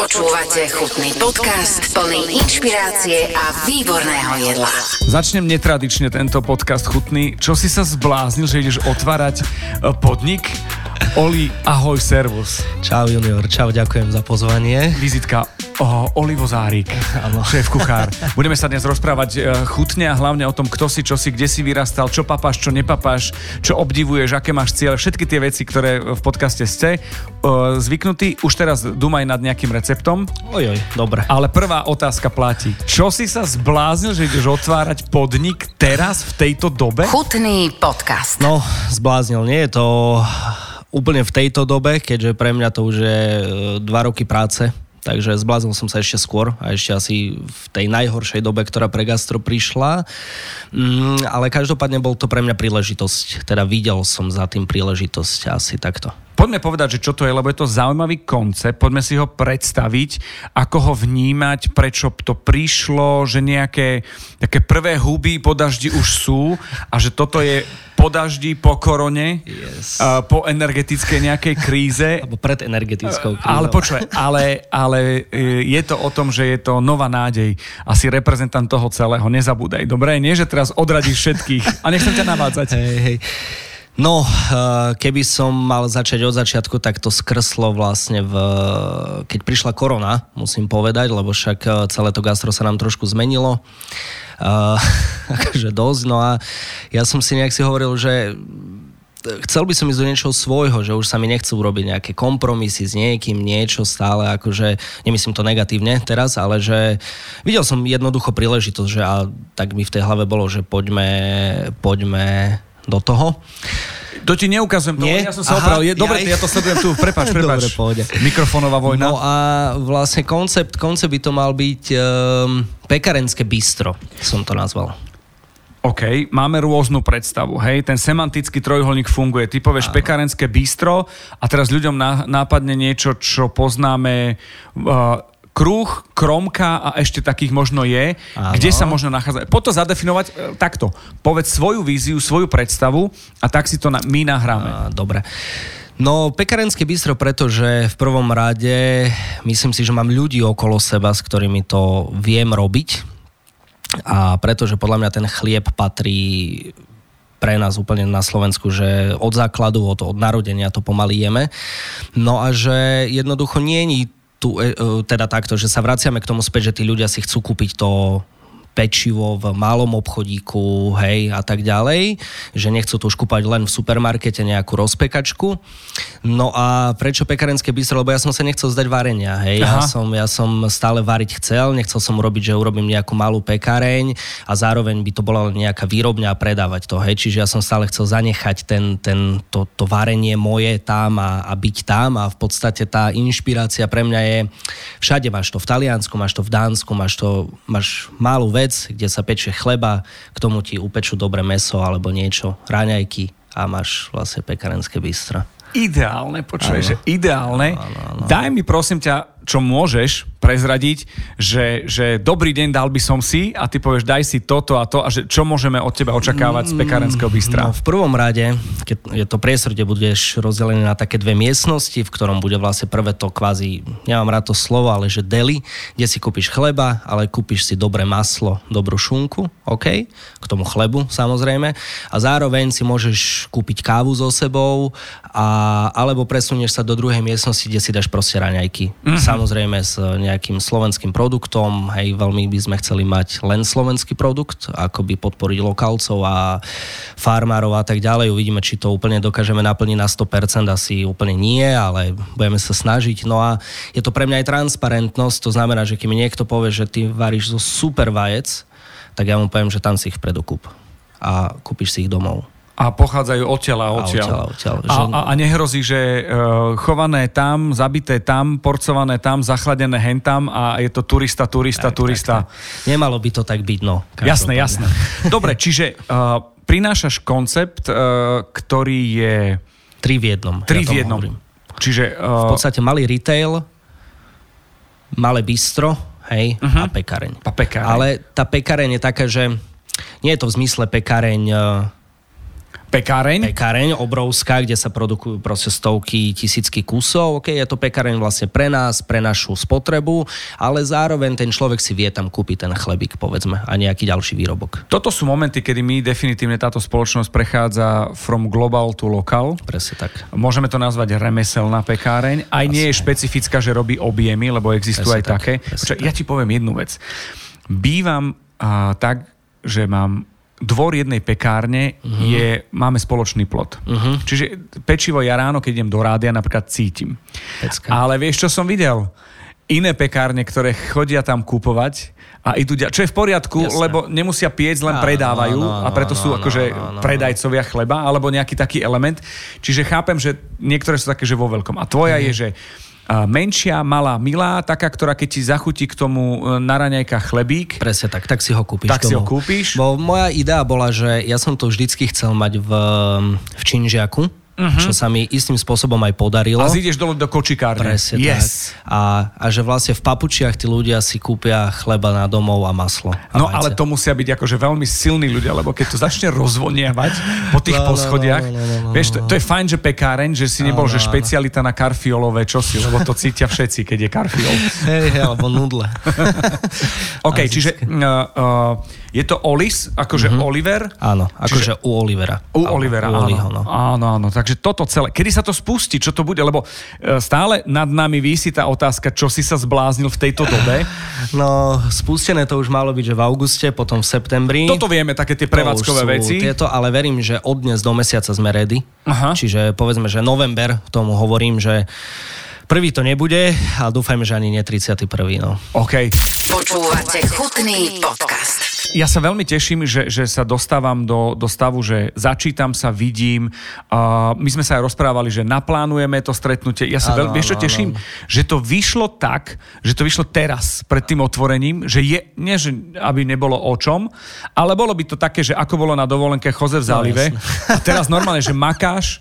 Počúvate chutný podcast plný inšpirácie a výborného jedla. Začnem netradične tento podcast chutný. Čo si sa zbláznil, že ideš otvárať e, podnik? Oli, ahoj, servus. Čau junior, čau, ďakujem za pozvanie. Vizitka oh, Olivo Zárik, šéf kuchár. Budeme sa dnes rozprávať uh, chutne a hlavne o tom, kto si, čo si, kde si vyrastal, čo papáš, čo nepapáš, čo obdivuješ, aké máš cieľ, všetky tie veci, ktoré v podcaste ste uh, zvyknutí. Už teraz dumaj nad nejakým receptom. Ojoj, dobre. Ale prvá otázka platí. Čo si sa zbláznil, že ideš otvárať podnik teraz v tejto dobe? Chutný podcast. No, zbláznil, nie je to úplne v tejto dobe, keďže pre mňa to už je e, dva roky práce, takže zbláznil som sa ešte skôr a ešte asi v tej najhoršej dobe, ktorá pre gastro prišla. Mm, ale každopádne bol to pre mňa príležitosť. Teda videl som za tým príležitosť asi takto. Poďme povedať, že čo to je, lebo je to zaujímavý koncept. Poďme si ho predstaviť, ako ho vnímať, prečo to prišlo, že nejaké také prvé huby po daždi už sú a že toto je po daždi, po korone, Yes. uh, po energetickej nejakej kríze. Alebo pred energetickou krízou. Ale počuj, ale, ale e, je to o tom, že je to nová nádej. Asi reprezentant toho celého, nezabúdaj. Dobre, nie, že teraz odradíš všetkých. A nechcem ťa navádzať. Hej, hej. No, eh, keby som mal začať od začiatku, tak to skrslo vlastne v, keď prišla korona, musím povedať, lebo však eh, celé to gastro sa nám trošku zmenilo. Uh, akože dosť, no a ja som si nejak si hovoril, že chcel by som ísť do niečoho svojho, že už sa mi nechcú urobiť nejaké kompromisy s niekým, niečo stále, akože, nemyslím to negatívne teraz, ale že videl som jednoducho príležitosť, že a tak mi v tej hlave bolo, že poďme, poďme do toho. To ti neukazujem, to, Nie? ja som sa Aha, opravil. Je, dobre, jaj. ja to sledujem tu. Prepač, prepač. Dobre, pohode. Mikrofónová vojna. No a vlastne koncept, koncept by to mal byť um, pekarenské bistro, som to nazval. OK, máme rôznu predstavu, hej, ten semantický trojuholník funguje. Ty povieš Áno. pekárenské bistro a teraz ľuďom ná, nápadne niečo, čo poznáme uh, kruh, kromka a ešte takých možno je, Áno. kde sa možno nachádza. Poď to zadefinovať e, takto. Povedz svoju víziu, svoju predstavu a tak si to na, my nahráme. A, dobre. No, pekarenské bistro, pretože v prvom rade myslím si, že mám ľudí okolo seba, s ktorými to viem robiť. A pretože podľa mňa ten chlieb patrí pre nás úplne na Slovensku, že od základu, od, od narodenia to pomaly jeme. No a že jednoducho nie je tu, e, e, teda takto, že sa vraciame k tomu späť, že tí ľudia si chcú kúpiť to pečivo v malom obchodíku, hej, a tak ďalej, že nechcú to už kúpať len v supermarkete nejakú rozpekačku. No a prečo pekarenské bistro? Lebo ja som sa nechcel zdať varenia, hej, ja som, ja som stále variť chcel, nechcel som urobiť, že urobím nejakú malú pekareň a zároveň by to bola nejaká výrobňa a predávať to, hej, čiže ja som stále chcel zanechať ten, ten, to, to varenie moje tam a, a byť tam a v podstate tá inšpirácia pre mňa je, všade máš to v Taliansku, máš to v Dánsku, máš to, máš malú vec, kde sa pečie chleba, k tomu ti upečú dobré meso alebo niečo, raňajky a máš vlastne pekarenské bystra. Ideálne, počuješ, ideálne. Áno, áno. Daj mi prosím ťa, čo môžeš prezradiť, že, že dobrý deň dal by som si a ty povieš daj si toto a to a že čo môžeme od teba očakávať z pekárenského bystra. No, v prvom rade, keď je to priestor, kde budeš rozdelený na také dve miestnosti, v ktorom bude vlastne prvé to kvázi, nemám rád to slovo, ale že deli, kde si kúpiš chleba, ale kúpiš si dobré maslo, dobrú šunku, OK, k tomu chlebu samozrejme, a zároveň si môžeš kúpiť kávu so sebou, a, alebo presunieš sa do druhej miestnosti, kde si dáš proste raňajky. Mm-hmm. Samozrejme s nejakým slovenským produktom, hej, veľmi by sme chceli mať len slovenský produkt, ako by podporiť lokálcov a farmárov a tak ďalej. Uvidíme, či to úplne dokážeme naplniť na 100%, asi úplne nie, ale budeme sa snažiť. No a je to pre mňa aj transparentnosť, to znamená, že keď mi niekto povie, že ty varíš zo super vajec, tak ja mu poviem, že tam si ich vpredu a kúpiš si ich domov. A pochádzajú odtiaľ a A odtiaľ. odtiaľ, odtiaľ. A, Že- a, a nehrozí, že uh, chované tam, zabité tam, porcované tam,zachladené hentam a je to turista, turista, Tak, turista. tak, tak. Nemalo by to tak byť, no. Jasné, jasné. Dobre, čiže uh, prinášaš koncept, uh, ktorý je Tri v jednom. tri ja v jednom. hovorím. Čiže V uh, podstate malý retail, malé bistro, hej, uh-huh. a pekareň. A pekareň. Ale tá pekareň je taká, že nie je to v zmysle pekareň, eh, pekáreň. Pekáreň obrovská, kde sa produkujú proste stovky, tisícky kusov. OK, je to pekáreň vlastne pre nás, pre našu spotrebu, ale zároveň ten človek si vie tam kúpiť ten chlebík, povedzme, a nejaký ďalší výrobok. Toto sú momenty, kedy my definitívne táto spoločnosť prechádza from global to local. Presne tak. Môžeme to nazvať remeselná pekáreň. Aj nie je špecifická, že robí objemy, lebo existujú aj tak, také. presne ja ti poviem jednu vec. Bývam a, tak, že mám dvor jednej pekárne uh-huh. je, máme spoločný plot. Uh-huh. Čiže pečivo ja ráno, keď idem do rádia, napríklad cítim. Pecka. Ale vieš, čo som videl? Iné pekárne, ktoré chodia tam kúpovať a idú, čo je v poriadku, Jasné. lebo nemusia piec, len Áno, predávajú áno, a áno, preto sú áno, akože áno, áno. predajcovia chleba alebo nejaký taký element. Čiže chápem, že niektoré sú také, že vo veľkom. A tvoja Mhm. je, že a, menšia, malá, milá, taká, ktorá keď ti zachutí k tomu e, na raňajka chlebík, Presne tak, tak si ho kúpiš. Tak si ho domov. kúpiš? Bo moja idea bola, že ja som to vždycky chcel mať v, v Činžiaku, uh-huh. čo sa mi istým spôsobom aj podarilo. a zídeš dole do kočikárne. Presne yes. tak. A, a že vlastne v papučiach tí ľudia si kúpia chleba na domov a maslo. A No vajce. ale to musia byť akože veľmi silní ľudia, lebo keď to začne rozvonievať po tých No, no, no, poschodiach, no, no, no, no, vieš, to, to je fajn, že pekáreň, že si nebol, Áno, že špecialita na karfiolové čosi, lebo to cítia všetci, keď je karfiol. Hej, hej, alebo nudle. OK, čiže uh, uh, je to Olis, akože Oliver? Áno, akože u Olivera. U Alebo Olivera, u áno. Oliho, no. áno, áno. Takže toto celé. Kedy sa to spustí? Čo to bude? Lebo e, stále nad nami vysí tá otázka, čo si sa zbláznil v tejto dobe. No, spustené to už malo byť, že v auguste, potom v septembri. Toto vieme, také tie prevádzkové veci. Tieto, ale verím, že od dnes do mesiaca sme ready. Aha. Čiže povedzme, že november, tomu hovorím, že prvý to nebude a dúfajme, že ani nie 31. No. OK. Počúvate chutný podcast. Ja sa veľmi teším, že, že sa dostávam do, do stavu, že začítam sa, vidím. Uh, my sme sa aj rozprávali, že naplánujeme to stretnutie. Ja sa veľmi, áno, teším? Že to vyšlo tak, že to vyšlo teraz, pred tým otvorením, že je, nie že aby nebolo o čom, ale bolo by to také, že ako bolo na dovolenke Choze v zálive. a teraz normálne, že makáš.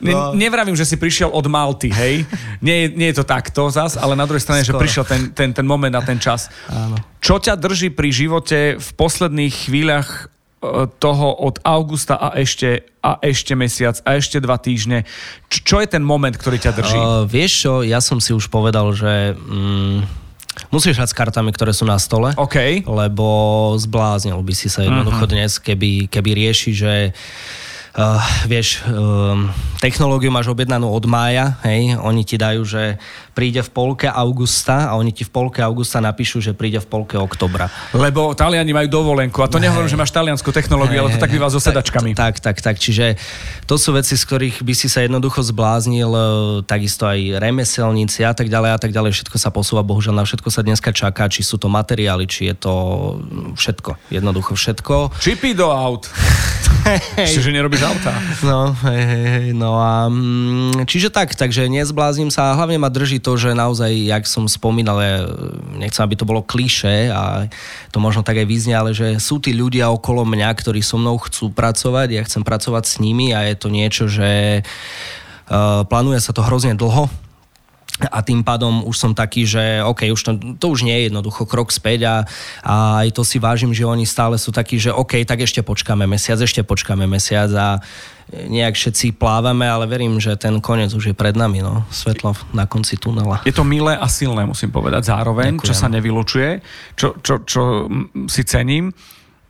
Ne, No. Nevravím, že si prišiel od Malty, hej. Nie, nie je to takto zas, ale na druhej strane, že Skoro. prišiel ten, ten, ten moment a ten čas. Áno. Čo ťa drží pri živote v posledných chvíľach e, toho od augusta a ešte, a ešte mesiac a ešte dva týždne? Čo je ten moment, ktorý ťa drží? Uh, vieš čo, ja som si už povedal, že mm, musíš hrať s kartami, ktoré sú na stole. OK. lebo zbláznil by si sa jednoducho dnes, keby, keby rieši, že Uh, vieš, um, technológiu máš objednanú od mája, hej, oni ti dajú, že príde v polke augusta a oni ti v polke augusta napíšu, že príde v polke oktobra. Lebo Taliani majú dovolenku a to nehovorím, že máš taliansku technológiu, ale to tak býva so sedačkami. Tak, tak, tak. Čiže to sú veci, z ktorých by si sa jednoducho zbláznil, e, takisto aj remeselníci a tak ďalej a tak ďalej. Všetko sa posúva, bohužiaľ na všetko sa dneska čaká, či sú to materiály, či je to všetko. Jednoducho všetko. Čipy do aut. Ešte, že nerobíš auta. No, hej, hej, hej, no a mm, čiže tak, takže nezblázním sa a hlavne ma drží to, že naozaj, jak som spomínal, ja nechcem, aby to bolo kliše a to možno tak aj vyznie, ale že sú tí ľudia okolo mňa, ktorí so mnou chcú pracovať, ja chcem pracovať s nimi a je to niečo, že uh, plánuje sa to hrozne dlho, a tým pádom už som taký, že OK, už to, to už nie je jednoducho krok späť a, a aj to si vážim, že oni stále sú takí, že OK, tak ešte počkáme mesiac, ešte počkáme mesiac a nejak všetci plávame, ale verím, že ten koniec už je pred nami, no. Svetlo na konci tunela. Je to milé a silné, musím povedať, zároveň, Ďakujem. čo sa nevylučuje, čo, čo, čo si cením.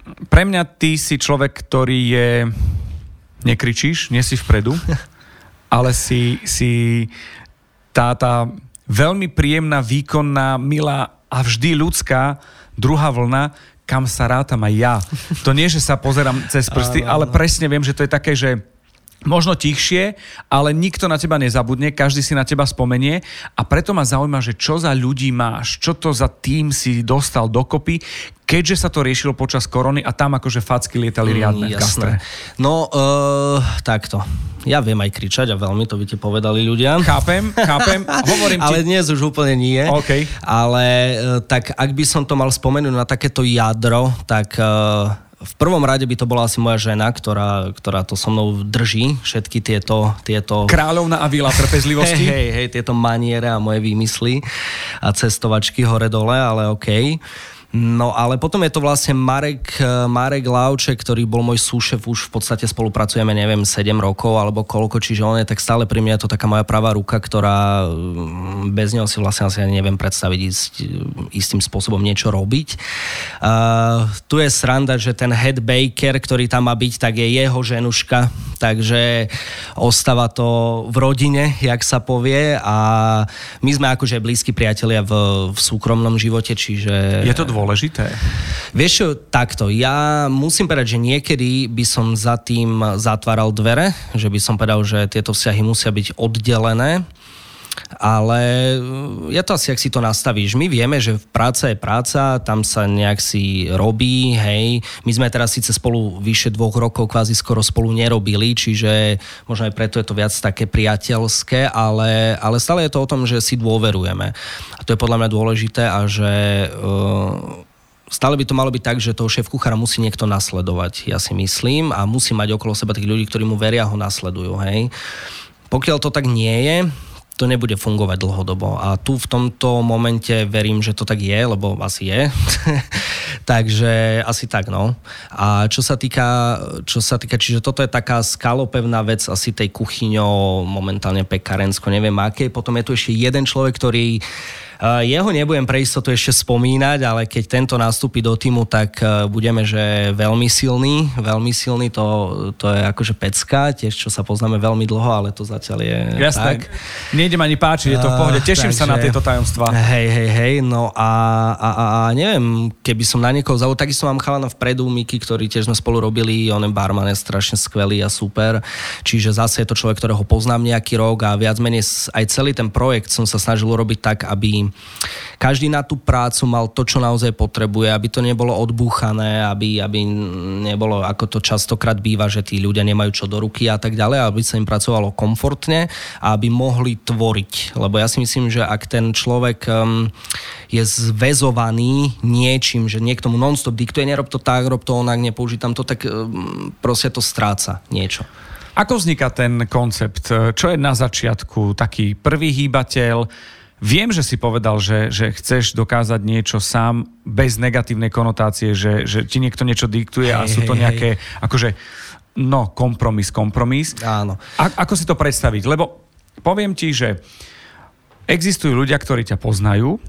Pre mňa ty si človek, ktorý je... Nekričíš, nie si vpredu, ale si, si tá, tá veľmi príjemná, výkonná, milá a vždy ľudská druhá vlna, kam sa rátam aj ja. To nie, že sa pozerám cez prsty, ale presne viem, že to je také, že možno tichšie, ale nikto na teba nezabudne, každý si na teba spomenie a preto ma zaujíma, že čo za ľudí máš, čo to za tým si dostal dokopy, keďže sa to riešilo počas korony a tam akože facky lietali riadne v gastre. No, uh, takto. Ja viem aj kričať a veľmi, to by ti povedali ľudia. Chápem, chápem, hovorím ti. Ale dnes už úplne nie. OK. Ale e, tak ak by som to mal spomenúť na takéto jadro, tak e, v prvom rade by to bola asi moja žena, ktorá, ktorá to so mnou drží, všetky tieto... tieto Kráľovna a vila trpezlivosti. Hej, hej, hej, tieto maniere a moje výmysly a cestovačky hore-dole, ale OK. No ale potom je to vlastne Marek, eh, Marek Lauče, ktorý bol môj súšef, už v podstate spolupracujeme, neviem, 7 rokov alebo koľko, čiže on je tak stále pri mňa je to taká moja pravá ruka, ktorá mm, bez neho si vlastne asi neviem predstaviť ísť istým spôsobom niečo robiť. Uh, tu je sranda, že ten head baker, ktorý tam má byť, tak je jeho ženuška, takže ostáva to v rodine, jak sa povie a my sme akože blízki priatelia v, v súkromnom živote, čiže... Je to dôležité dôležité? Vieš čo, takto, ja musím povedať, že niekedy by som za tým zatváral dvere, že by som povedal, že tieto vzťahy musia byť oddelené, ale je to asi, ak si to nastavíš. My vieme, že práca je práca, tam sa nejak si robí, hej. My sme teraz síce spolu vyše dvoch rokov kvázi skoro spolu nerobili, čiže možno aj preto je to viac také priateľské, ale, ale stále je to o tom, že si dôverujeme. A to je podľa mňa dôležité a že uh, stále by to malo byť tak, že toho šéf kuchára musí niekto nasledovať, ja si myslím, a musí mať okolo seba tých ľudí, ktorí mu veria, ho nasledujú, hej. Pokiaľ to tak nie je, to nebude fungovať dlhodobo. A tu v tomto momente verím, že to tak je, lebo asi je. Takže asi tak, no. A čo sa týka, čo sa týka, čiže toto je taká skalopevná vec asi tej kuchyňou, momentálne pekarensko, neviem aké. Potom je tu ešte jeden človek, ktorý jeho nebudem pre istotu ešte spomínať, ale keď tento nastúpi do týmu, tak e, budeme, že veľmi silný, veľmi silný, to, to je akože pecka, tiež čo sa poznáme veľmi dlho, ale to zatiaľ je Jasné. tak. Nejdem ani páčiť, je to v pohode, teším uh, takže, sa na tieto tajomstvá. Hej, hej, hej, no a, a, a, a neviem, keby som na niekoho zaujal, takisto mám chalana vpredu, Miky, ktorý tiež sme spolu robili, on je barman, je strašne skvelý a super, čiže zase je to človek, ktorého poznám nejaký rok a viac menej aj celý ten projekt som sa snažil urobiť tak, aby každý na tú prácu mal to, čo naozaj potrebuje, aby to nebolo odbúchané, aby, aby nebolo, ako to častokrát býva, že tí ľudia nemajú čo do ruky a tak ďalej, aby sa im pracovalo komfortne a aby mohli tvoriť. Lebo ja si myslím, že ak ten človek um, je zväzovaný niečím, že niekto mu non-stop diktuje, nerob to tak, rob to onak, nepoužítam to, tak um, proste to stráca niečo. Ako vzniká ten koncept? Čo je na začiatku taký prvý hýbateľ? Viem, že si povedal, že, že chceš dokázať niečo sám bez negatívnej konotácie, že, že ti niekto niečo diktuje hej, a sú to nejaké, hej. akože, no, kompromis, kompromis. Áno. A, ako si to predstaviť? Lebo poviem ti, že existujú ľudia, ktorí ťa poznajú,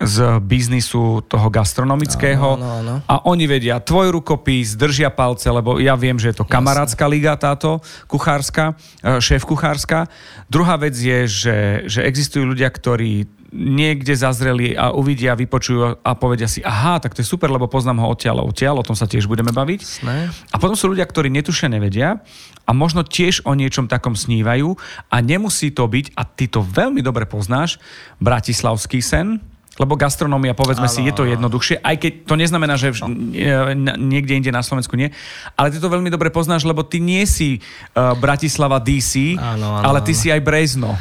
z biznisu toho gastronomického áno, áno, áno. a oni vedia tvoj rukopis, držia palce, lebo ja viem, že je to kamarátska liga táto kuchárska, e, šéf kuchárska. Druhá vec je, že, že existujú ľudia, ktorí niekde zazreli a uvidia, vypočujú a povedia si, aha, tak to je super, lebo poznám ho odtiaľ, odtiaľ, o tom sa tiež budeme baviť. Sne. A potom sú ľudia, ktorí netušia, nevedia a možno tiež o niečom takom snívajú a nemusí to byť, a ty to veľmi dobre poznáš, bratislavský sen, lebo gastronómia, povedzme ano. si, je to jednoduchšie, aj keď to neznamená, že no. niekde inde na Slovensku nie, ale ty to veľmi dobre poznáš, lebo ty nie si uh, Bratislava DC, ano, ano, ale ty ano. si aj Brezno.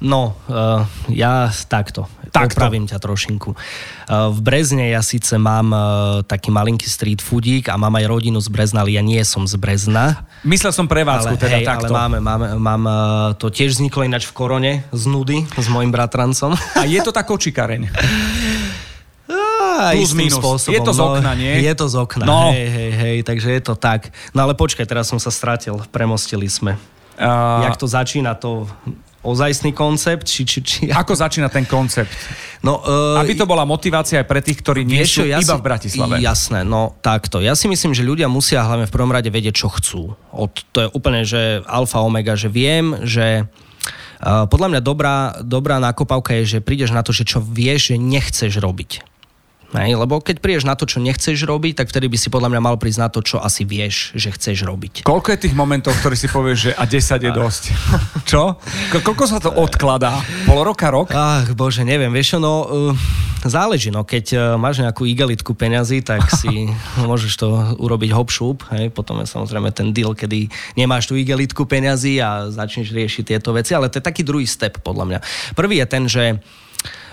No, uh, ja takto. Takto. Opravím ťa trošinku. Uh, v Brezne ja síce mám uh, taký malinký street foodík a mám aj rodinu z Brezna, ale ja nie som z Brezna. Myslel som prevádzku, ale, teda hej, takto. Ale máme, máme, mám, uh, to tiež vzniklo ináč v Korone z nudy s mojim bratrancom. A je to tá kočikareň? Plus minus. Spôsobom. Je to z no, okna, nie? Je to z okna, no. hej, hej, hej, takže je to tak. No ale počkaj, teraz som sa stratil, premostili sme. Uh... Jak to začína, to ozajstný koncept? Či, či, či... Ako začína ten koncept? No, uh, Aby to bola motivácia aj pre tých, ktorí nie sú ja iba si, v Bratislave. Jasné, no takto. Ja si myslím, že ľudia musia hlavne v prvom rade vedieť, čo chcú. Od, to je úplne, že alfa omega, že viem, že uh, podľa mňa dobrá, dobrá nakopavka je, že prídeš na to, že čo vieš, že nechceš robiť. Hej, lebo keď prídeš na to, čo nechceš robiť, tak vtedy by si podľa mňa mal prísť na to, čo asi vieš, že chceš robiť. Koľko je tých momentov, ktorý si povieš, že a 10 je dosť? čo? Ko- koľko sa to odkladá? Pol roka, rok? Ach, bože, neviem, vieš, no, uh, záleží, no, keď uh, máš nejakú igelitku peňazí, tak si môžeš to urobiť hop šup, hej, potom je samozrejme ten deal, kedy nemáš tú igelitku peňazí a začneš riešiť tieto veci, ale to je taký druhý step, podľa mňa. Prvý je ten, že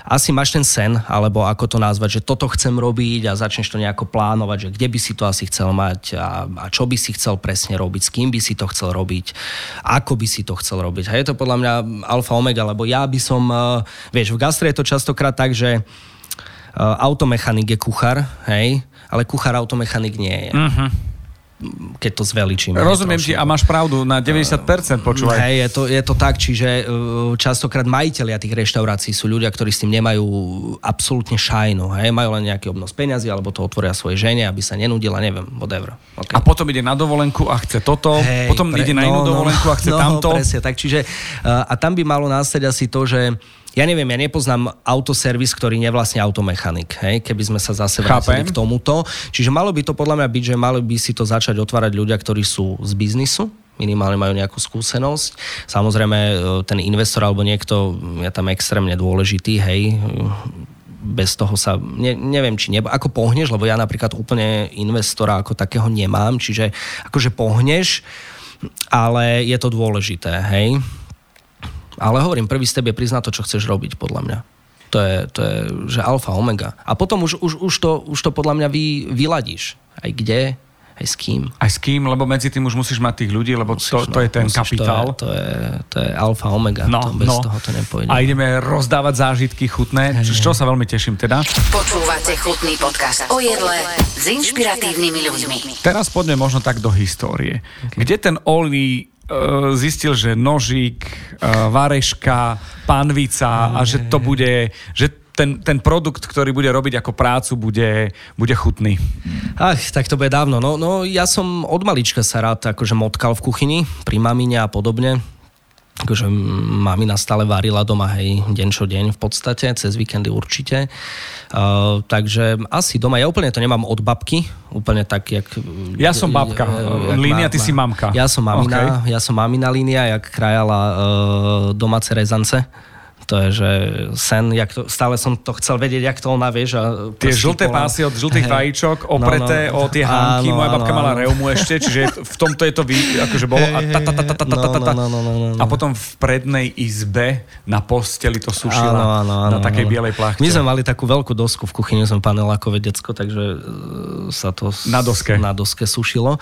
asi máš ten sen, alebo ako to nazvať, že toto chcem robiť a začneš to nejako plánovať, že kde by si to asi chcel mať a, a čo by si chcel presne robiť, s kým by si to chcel robiť, ako by si to chcel robiť. A je to podľa mňa alfa omega, lebo ja by som, uh, vieš, v gastre je to častokrát tak, že automechanik je kuchár, hej, ale kuchár automechanik nie je. Uh-huh keď to zveličím. Rozumiem ti a máš pravdu, na 90% počúvaj. Hej, je to, je to tak, čiže uh, častokrát majiteľia tých reštaurácií sú ľudia, ktorí s tým nemajú absolútne šajnu. Hej, majú len nejaký obnos peňazí, alebo to otvoria svoje žene, aby sa nenudila, neviem, whatever. Okay. A potom ide na dovolenku a chce toto, hej, potom pre, ide na inú no, no dovolenku a chce no, tamto. Presne, tak čiže uh, a tam by malo nastať asi to, že ja neviem, ja nepoznám autoservis, ktorý nevlastne automechanik, hej, keby sme sa zase vrátili k tomuto. Čiže malo by to podľa mňa byť, že mali by si to začať otvárať ľudia, ktorí sú z biznisu, minimálne majú nejakú skúsenosť. Samozrejme, e, ten investor alebo niekto je tam extrémne dôležitý, hej, bez toho sa, ne, neviem, či nebo, ako pohneš, lebo ja napríklad úplne investora ako takého nemám, čiže akože pohneš, ale je to dôležité, hej. Ale hovorím, prvý step je priznať to, čo chceš robiť, podľa mňa. To je, to je že alfa, omega. A potom už, už, už, to, už to podľa mňa vy, vyladíš. Aj kde, aj s kým. Aj s kým, lebo medzi tým už musíš mať tých ľudí, lebo musíš, to, to no, je ten musíš, kapitál. To je, to je, to je alfa, omega. No, to, bez no. toho to nepôjde. A ideme rozdávať zážitky chutné, čo, čo sa veľmi teším teda. Počúvate chutný podcast o jedle s inšpiratívnymi ľuďmi. Teraz poďme možno tak do histórie. Okay. Kde ten Oli E, zistil, že nožík, e, vareška, panvica a že to bude, že ten, ten produkt, ktorý bude robiť ako prácu, bude, bude chutný. Ach, tak to bude dávno. No, no ja som od malička sa rád akože motkal v kuchyni, pri mamine a podobne akože mamina stále varila doma, hej, deň čo deň v podstate, cez víkendy určite. Uh, takže asi doma, ja úplne to nemám od babky, úplne tak, jak... Ja som babka, jak línia, ty si mamka. Ja som mamina, okay. ja som mamina línia, jak krajala uh, domáce rezance to je, že sen, jak to, stále som to chcel vedieť, jak to ona, vieš. A tie žlté pola... pásy od žltých hey. vajíčok, opreté no, no, o tie hánky, moja babka áno, mala reumu ešte, čiže v tomto je to vy, akože bolo a ta, ta, ta, ta, ta, ta, ta, ta, a potom v prednej izbe na posteli to sušila áno, áno, áno, na takej áno. bielej pláchte. My sme mali takú veľkú dosku v kuchyni, som panelákové decko, takže sa to na doske, na doske sušilo.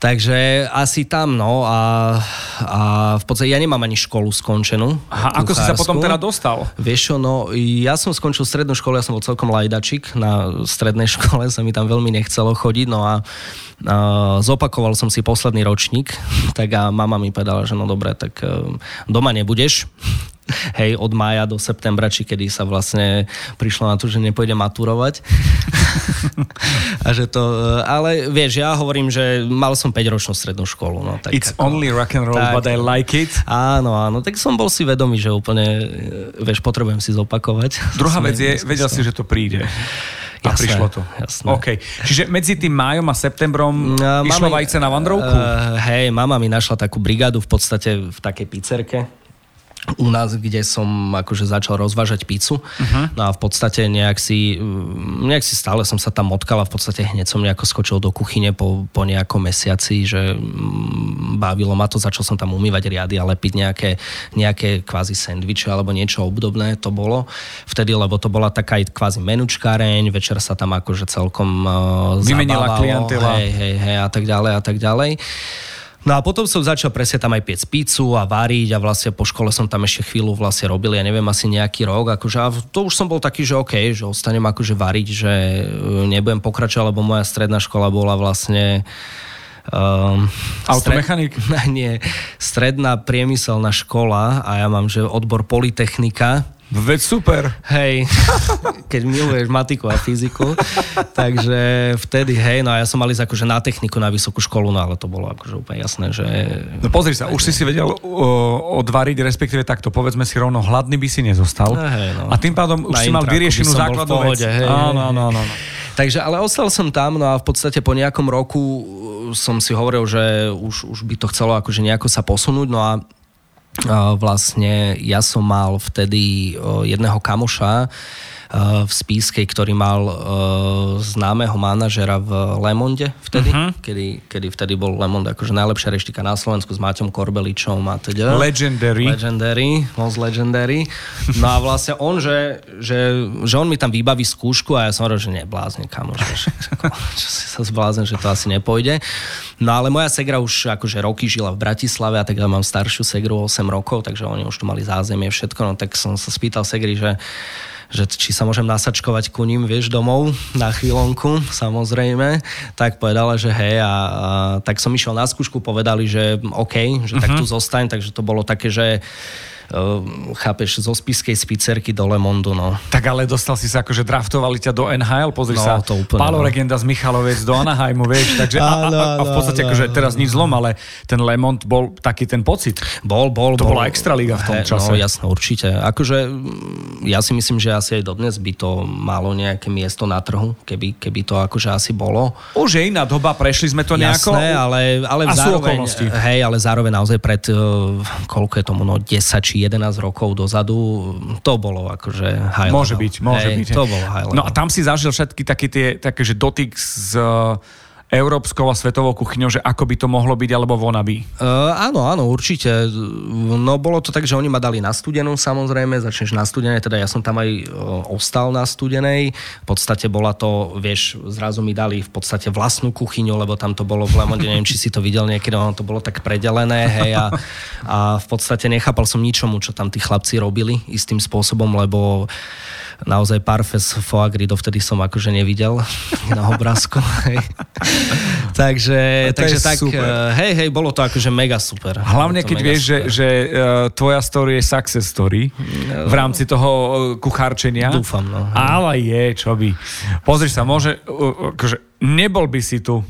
Takže asi tam, no a, a v podstate ja nemám ani školu skončenú. Aha, ako si sa potom teda dostal? Vieš čo, no ja som skončil strednú školu, ja som bol celkom lajdačik, na strednej škole sa mi tam veľmi nechcelo chodiť, no a, a zopakoval som si posledný ročník, tak a mama mi povedala, že no dobre, tak e, doma nebudeš, hej, od mája do septembra, či kedy sa vlastne prišlo na to, že nepôjde maturovať. a že to, ale vieš, ja hovorím, že mal som 5-ročnú strednú školu. No, tak It's ako, only rock and roll, tak, but I like it. Áno, áno, tak som bol si vedomý, že úplne, vieš, potrebujem si zopakovať. Druhá vec je, vedel si, že to príde. A jasné, prišlo to. Jasné. OK. Čiže medzi tým májom a septembrom no, išlo mami, vajce na vandrovku? Uh, hej, mama mi našla takú brigádu v podstate v takej pizzerke u nás, kde som akože začal rozvážať pizzu. Uh-huh. No a v podstate nejak si, mm, nejak si stále som sa tam motkal a v podstate hneď som nejako skočil do kuchyne po, po nejakom mesiaci, že mm, bavilo ma to, začal som tam umývať riady a lepiť nejaké, nejaké kvázi sendviče alebo niečo obdobné to bolo. Vtedy, lebo to bola taká aj kvázi menučkáreň, večer sa tam akože celkom uh, Vymenila klientela. Hej, hej, hej, a tak ďalej a tak ďalej. No a potom som začal presne tam aj piec pizzu a variť a vlastne po škole som tam ešte chvíľu vlastne robil, ja neviem, asi nejaký rok. Akože, a to už som bol taký, že OK, že ostanem akože variť, že e, nebudem pokračovať, lebo moja stredná škola bola vlastne Um, Automechanik? Stred, nie, stredná priemyselná škola a ja mám, že odbor Politechnika Veď super. Hej, keď miluješ matiku a fyziku. takže vtedy, hej, no a ja som mal ísť akože na techniku, na vysokú školu, no ale to bolo akože úplne jasné, že... No pozri sa, už si si vedel uh, odvariť, respektíve takto, povedzme si rovno, hladný by si nezostal. Hej, no. A tým pádom už na si mal vyriešenú základnú vec. Hej, áno, áno, áno. Takže, ale ostal som tam, no a v podstate po nejakom roku som si hovoril, že už, už by to chcelo akože nejako sa posunúť, no a vlastne ja som mal vtedy jedného kamoša, v Spískej, ktorý mal uh, známeho manažera v Lemonde vtedy, uh-huh. kedy, kedy vtedy bol Lemond akože najlepšia reštika na Slovensku s Máťom Korbeličom a teda. Legendary. Legendary, most legendary. No a vlastne on, že, že, že on mi tam vybaví skúšku a ja som hovoril, že neblázne, kamož, že, čo si sa zblázne, že to asi nepôjde. No ale moja segra už akože roky žila v Bratislave a tak ja mám staršiu segru 8 rokov, takže oni už tu mali zázemie všetko, no tak som sa spýtal segry, že že či sa môžem nasačkovať ku ním, vieš, domov na chvíľonku, samozrejme. Tak povedala, že hej a, a tak som išiel na skúšku, povedali, že OK, že uh-huh. tak tu mhm. zostaň, takže to bolo také, že chápeš, zo spiskej spicerky do Lemondu, no. Tak ale dostal si sa, akože draftovali ťa do NHL, pozri no, sa, to úplne, Pálo no. Regenda z Michalovec do Anaheimu, vieš, takže a, a, a, a v podstate akože teraz nič zlom, ale ten Lemond bol taký ten pocit. Bol, bol. To bol, bola extra liga v tom he, čase. No jasno, určite. Akože ja si myslím, že asi aj dodnes by to malo nejaké miesto na trhu, keby, keby to akože asi bolo. Už je iná doba, prešli sme to nejako. Jasné, ale, ale a zároveň, hej, ale zároveň naozaj pred uh, koľko je tomu, no 10 či 11 rokov dozadu, to bolo akože high Môže byť, môže hej, byť. To bolo high No a tam si zažil všetky také tie, také, že dotyk s európskou a svetovou kuchyňou, že ako by to mohlo byť, alebo vonaby? Uh, áno, áno, určite. No bolo to tak, že oni ma dali na studenú samozrejme, začneš na studenej, teda ja som tam aj ostal na studenej. V podstate bola to, vieš, zrazu mi dali v podstate vlastnú kuchyňu, lebo tam to bolo v Lemonde, neviem, či si to videl niekedy, ono to bolo tak predelené, hej, a, a v podstate nechápal som ničomu, čo tam tí chlapci robili istým spôsobom, lebo naozaj parfes foagry dovtedy som akože nevidel na obrázku. Hej. takže, takže tak, super. Eh, hej, hej, bolo to akože mega super. Hlavne keď vieš, super. že, že uh, tvoja story je success story v rámci toho uh, kuchárčenia. Dúfam, no. Ale je, čo by. Pozri sa, môže, uh, akože nebol by si tu,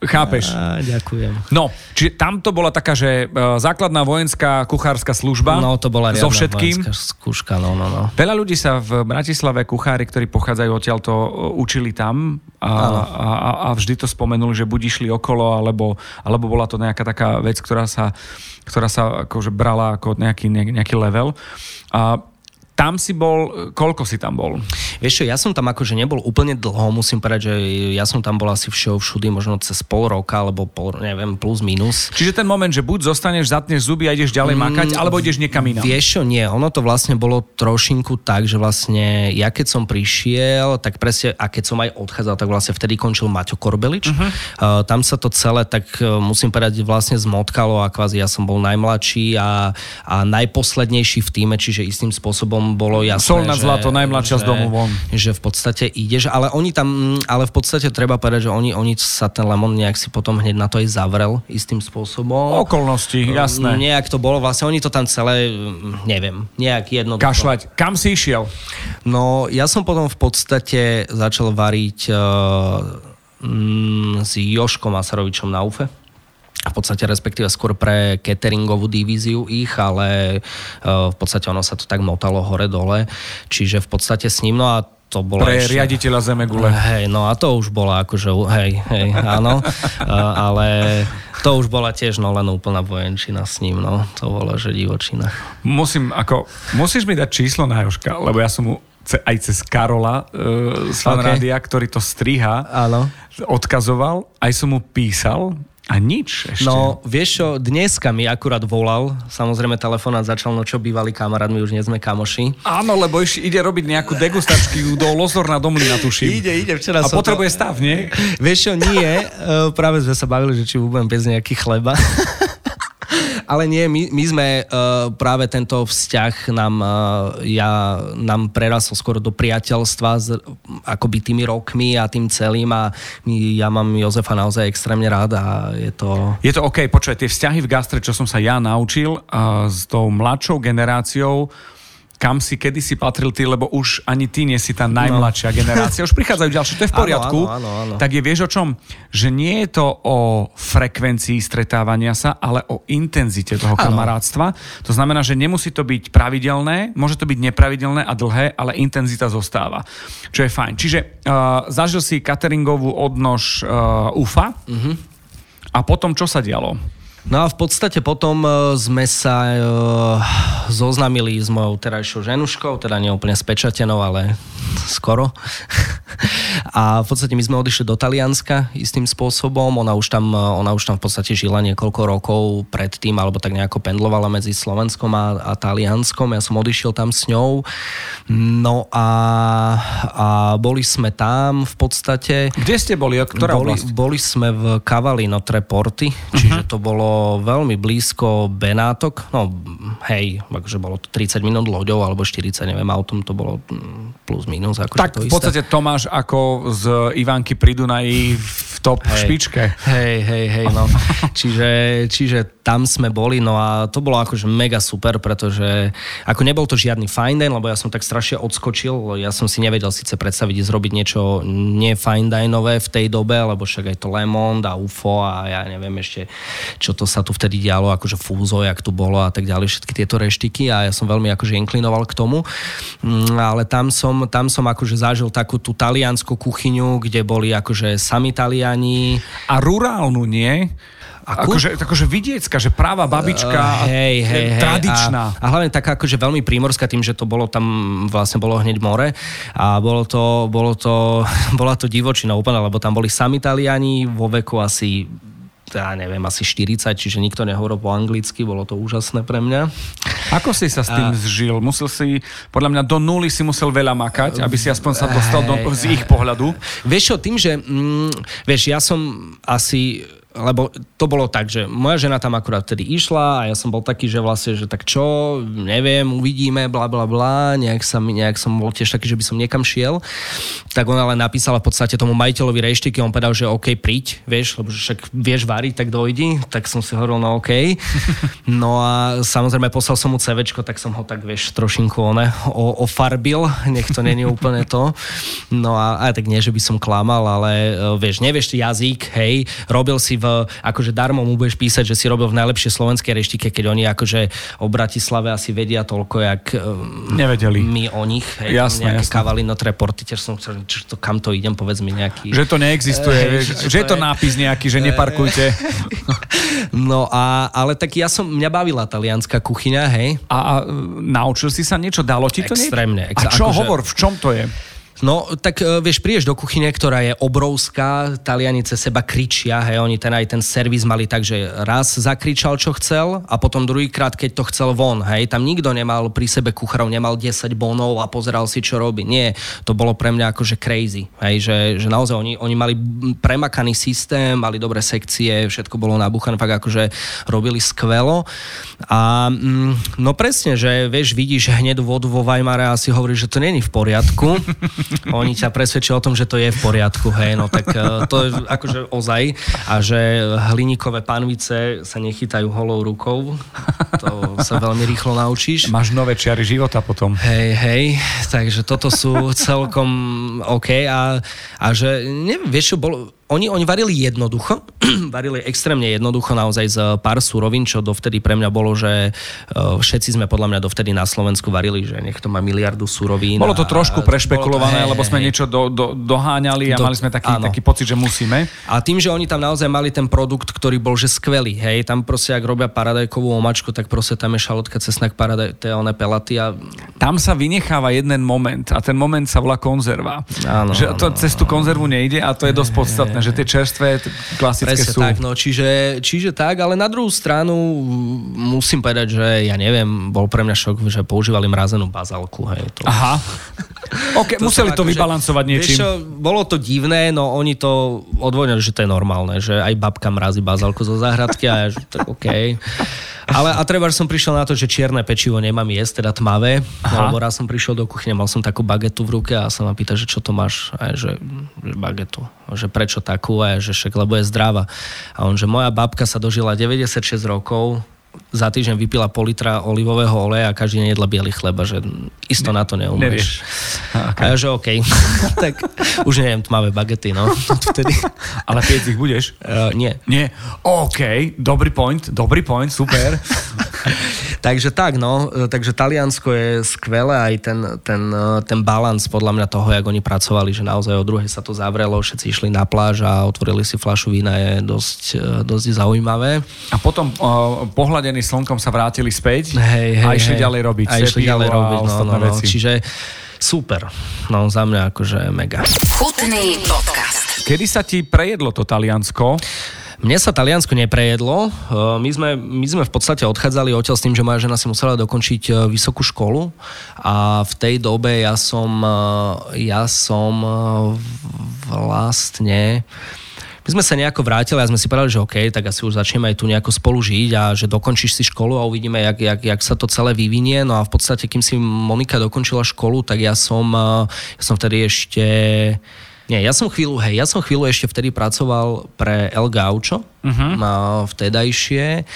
Chápeš? Á, ďakujem. No, čiže tam to bola taká, že uh, základná vojenská kuchárska služba. No, to bola so všetkým. skúška, no, no, no. Veľa ľudí sa v Bratislave, kuchári, ktorí pochádzajú odtiaľ, to uh, učili tam a, a, a vždy to spomenuli, že buď išli okolo, alebo, alebo bola to nejaká taká vec, ktorá sa, ktorá sa akože brala ako nejaký, nejaký level. A tam si bol, koľko si tam bol? Vieš čo, ja som tam akože nebol úplne dlho, musím povedať, že ja som tam bol asi všeho všudy, možno cez pol roka, alebo pol, neviem, plus minus. Čiže ten moment, že buď zostaneš, zatneš zuby a ideš ďalej mm, makať, alebo ideš niekam inám? Vieš čo, nie, ono to vlastne bolo trošinku tak, že vlastne ja keď som prišiel, tak presne, a keď som aj odchádzal, tak vlastne vtedy končil Maťo Korbelič. Uh-huh. Uh, tam sa to celé, tak uh, musím povedať, vlastne zmotkalo a kvázi ja som bol najmladší a, a najposlednejší v týme, čiže istým spôsobom bolo jasné, Sol na zlato, najmladšia že, z domu von. Že v podstate ideš, ale oni tam, ale v podstate treba povedať, že oni, oni sa ten Lemon nejak si potom hneď na to aj zavrel istým spôsobom. Okolnosti, jasné. Nejak to bolo, vlastne oni to tam celé, neviem, nejak jedno. Kašľať. Kam si išiel? No, ja som potom v podstate začal variť uh, mm, s Joškom Masarovičom na UFE v podstate respektíve skôr pre cateringovú divíziu ich, ale e, v podstate ono sa to tak motalo hore-dole, čiže v podstate s ním, no a to bola Pre ešte... riaditeľa Zemegule. Hej, no a to už bola akože, hej, hej, áno, ale to už bola tiež no len úplná vojenčina s ním, no, to bola, že divočina. Musím, ako, musíš mi dať číslo na Joška, lebo ja som mu aj cez Karola uh, z okay. ktorý to striha, Áno. odkazoval, aj som mu písal, a nič ešte. No, vieš čo, dneska mi akurát volal, samozrejme telefonát začal, no čo bývalý kamarát, my už nie sme kamoši. Áno, lebo iš, ide robiť nejakú degustačky do Lozor na Domlina, tuším. Ide, ide, včera A potrebuje to... stav, nie? Vieš čo, nie, e, práve sme sa bavili, že či budem bez nejaký chleba. Ale nie, my, my sme uh, práve tento vzťah nám, uh, ja, nám prerasol skoro do priateľstva s, akoby tými rokmi a tým celým a my, ja mám Jozefa naozaj extrémne rád a je to... Je to OK, počuj, tie vzťahy v gastre, čo som sa ja naučil uh, s tou mladšou generáciou, kam si kedysi patril ty, lebo už ani ty nie si tá najmladšia no. generácia. Už prichádzajú ďalšie, to je v poriadku. Áno, áno, áno. Tak je vieš o čom? Že nie je to o frekvencii stretávania sa, ale o intenzite toho áno. kamarátstva. To znamená, že nemusí to byť pravidelné, môže to byť nepravidelné a dlhé, ale intenzita zostáva. Čo je fajn. Čiže uh, zažil si cateringovú odnož uh, UFA uh-huh. a potom čo sa dialo? No a v podstate potom e, sme sa e, zoznamili s mojou terajšou ženuškou, teda neúplne spečatenou, ale skoro. A v podstate my sme odišli do Talianska istým spôsobom. Ona už tam, ona už tam v podstate žila niekoľko rokov predtým, alebo tak nejako pendlovala medzi Slovenskom a, a Talianskom. Ja som odišiel tam s ňou. No a, a boli sme tam v podstate. Kde ste boli? Ktorá boli, boli sme v Cavalino Treporti, čiže uh-huh. to bolo veľmi blízko Benátok, no hej, akože bolo to 30 minút loďou alebo 40, neviem, autom to bolo mm, plus minus. Akože tak to v podstate. Tomáš ako z Ivanky pri Dunaji v top hej, špičke. Hej, hej, hej, no. čiže, čiže tam sme boli, no a to bolo akože mega super, pretože ako nebol to žiadny fine day, lebo ja som tak strašne odskočil, ja som si nevedel síce predstaviť zrobiť niečo nie fine dinové v tej dobe, lebo však aj to Lemon a UFO a ja neviem ešte, čo to sa tu vtedy dialo, akože fúzo, jak tu bolo a tak ďalej, všetky tieto reštiky a ja som veľmi akože inklinoval k tomu, mm, ale tam som, tam som akože zažil takú tú taliansku kuchyňu, kde boli akože sami Taliani. A rurálnu, nie? Akú? Akože, akože vidiecka, že práva babička, uh, hej, hej, hej, tradičná. A, a hlavne taká akože veľmi prímorská tým, že to bolo tam, vlastne bolo hneď more a bolo to, bolo to, bola to divočina úplne, lebo tam boli sami Taliani vo veku asi ja neviem, asi 40, čiže nikto nehovoril po anglicky, bolo to úžasné pre mňa. Ako si sa s tým a... zžil? Musel si, podľa mňa do nuly si musel veľa makať, aby si aspoň sa dostal do, z ich pohľadu. Vieš čo, tým, že, mm, vieš, ja som asi lebo to bolo tak, že moja žena tam akurát vtedy išla a ja som bol taký, že vlastne, že tak čo, neviem, uvidíme, bla bla bla, nejak, sa, nejak som bol tiež taký, že by som niekam šiel. Tak ona ale napísala v podstate tomu majiteľovi reštiky, on povedal, že OK, príď, vieš, lebo však vieš variť, tak dojdi, tak som si hovoril, no OK. No a samozrejme poslal som mu CVčko, tak som ho tak, vieš, trošinku one, o, ofarbil, nech to není úplne to. No a aj tak nie, že by som klamal, ale e, vieš, nevieš jazyk, hej, robil si v, akože darmo mu budeš písať, že si robil v najlepšej slovenskej reštike, keď oni akože o Bratislave asi vedia toľko, jak um, Nevedeli. my o nich. Hej, jasné, jasné. Kavalin not reporty, tiež som chcel, čo to, kam to idem, povedz mi nejaký... Že to neexistuje, e, vieš, že, že je to nápis nejaký, že neparkujte. no a, ale tak ja som, mňa bavila talianská kuchyňa, hej. A, a naučil si sa niečo, dalo ti to? Extrémne. Ex- a čo akože... hovor, v čom to je? No, tak e, vieš, prídeš do kuchyne, ktorá je obrovská, Taliani seba kričia, hej, oni ten aj ten servis mali tak, že raz zakričal, čo chcel a potom druhýkrát, keď to chcel von, hej, tam nikto nemal pri sebe kucharov, nemal 10 bonov a pozeral si, čo robí. Nie, to bolo pre mňa akože crazy, hej, že, že naozaj oni, oni mali premakaný systém, mali dobré sekcie, všetko bolo nabuchané, fakt akože robili skvelo a mm, no presne, že vieš, vidíš hneď vodu vo Weimare a si hovoríš, že to není v poriadku. oni ťa presvedčia o tom, že to je v poriadku, hej, no tak e, to je akože ozaj a že hliníkové panvice sa nechytajú holou rukou, to sa veľmi rýchlo naučíš. Máš nové čiary života potom. Hej, hej, takže toto sú celkom OK a, a že neviem, vieš čo, bolo, oni, oni varili jednoducho, varili extrémne jednoducho naozaj z pár súrovín, čo dovtedy pre mňa bolo, že uh, všetci sme podľa mňa dovtedy na Slovensku varili, že nech to má miliardu súrovín. Bolo to trošku prešpekulované, to, lebo sme hej, niečo do, do, doháňali a do, mali sme taký, taký pocit, že musíme. A tým, že oni tam naozaj mali ten produkt, ktorý bol že skvelý, hej, tam proste, ak robia paradajkovú omačku, tak proste tam je šalotka, cesnak, paradaj, one pelaty a... Tam sa vynecháva jeden moment a ten moment sa volá konzerva. Áno, že to áno, cez tú konzervu nejde a to je dosť podstatné že tie čerstvé klasické Presne sú. tak, no, čiže, čiže tak, ale na druhú stranu musím povedať, že ja neviem, bol pre mňa šok, že používali mrazenú bazálku. Hej, to... Aha. OK, to museli to ako, vybalancovať niečím. Vieš, bolo to divné, no oni to odvodňali, že to je normálne, že aj babka mrazí bazálku zo záhradky a ja, že tak OK. Ale a treba, že som prišiel na to, že čierne pečivo nemám jesť, teda tmavé. No, lebo raz som prišiel do kuchyne, mal som takú bagetu v ruke a sa ma pýta, že čo to máš? A že, že bagetu. Že prečo takú? A že však, lebo je zdravá. A on, že moja babka sa dožila 96 rokov, za týždeň vypila pol litra olivového oleja a každý deň jedla biely chleba, že isto na to neumrieš. Okay. A ja, že OK. tak už neviem, tmavé bagety, no. Vtedy. Ale piec ich budeš? Uh, nie. Nie. OK, dobrý point, dobrý point, super. takže tak, no. Takže Taliansko je skvelé, aj ten, ten, ten balans podľa mňa toho, jak oni pracovali, že naozaj o druhej sa to zavrelo, všetci išli na pláž a otvorili si flašu vína, je dosť, dosť zaujímavé. A potom uh, pohľad ochladený slnkom sa vrátili späť hej, hej, a išli hej. ďalej robiť. A išli ďalej robiť, no, no, no. Veci. Čiže super. No za mňa akože mega. Chutný podcast. Kedy sa ti prejedlo to Taliansko? Mne sa Taliansko neprejedlo. My sme, my sme v podstate odchádzali odtiaľ s tým, že moja žena si musela dokončiť e, vysokú školu a v tej dobe ja som, e, ja som e, vlastne my sme sa nejako vrátili a sme si povedali, že OK, tak asi už začneme aj tu nejako spolu žiť a že dokončíš si školu a uvidíme, jak, jak, jak sa to celé vyvinie. No a v podstate, kým si Monika dokončila školu, tak ja som, eh, ja som vtedy ešte nie, ja som chvíľu, hej, ja som chvíľu ešte vtedy pracoval pre El Gaucho, uh-huh. vtedajšie,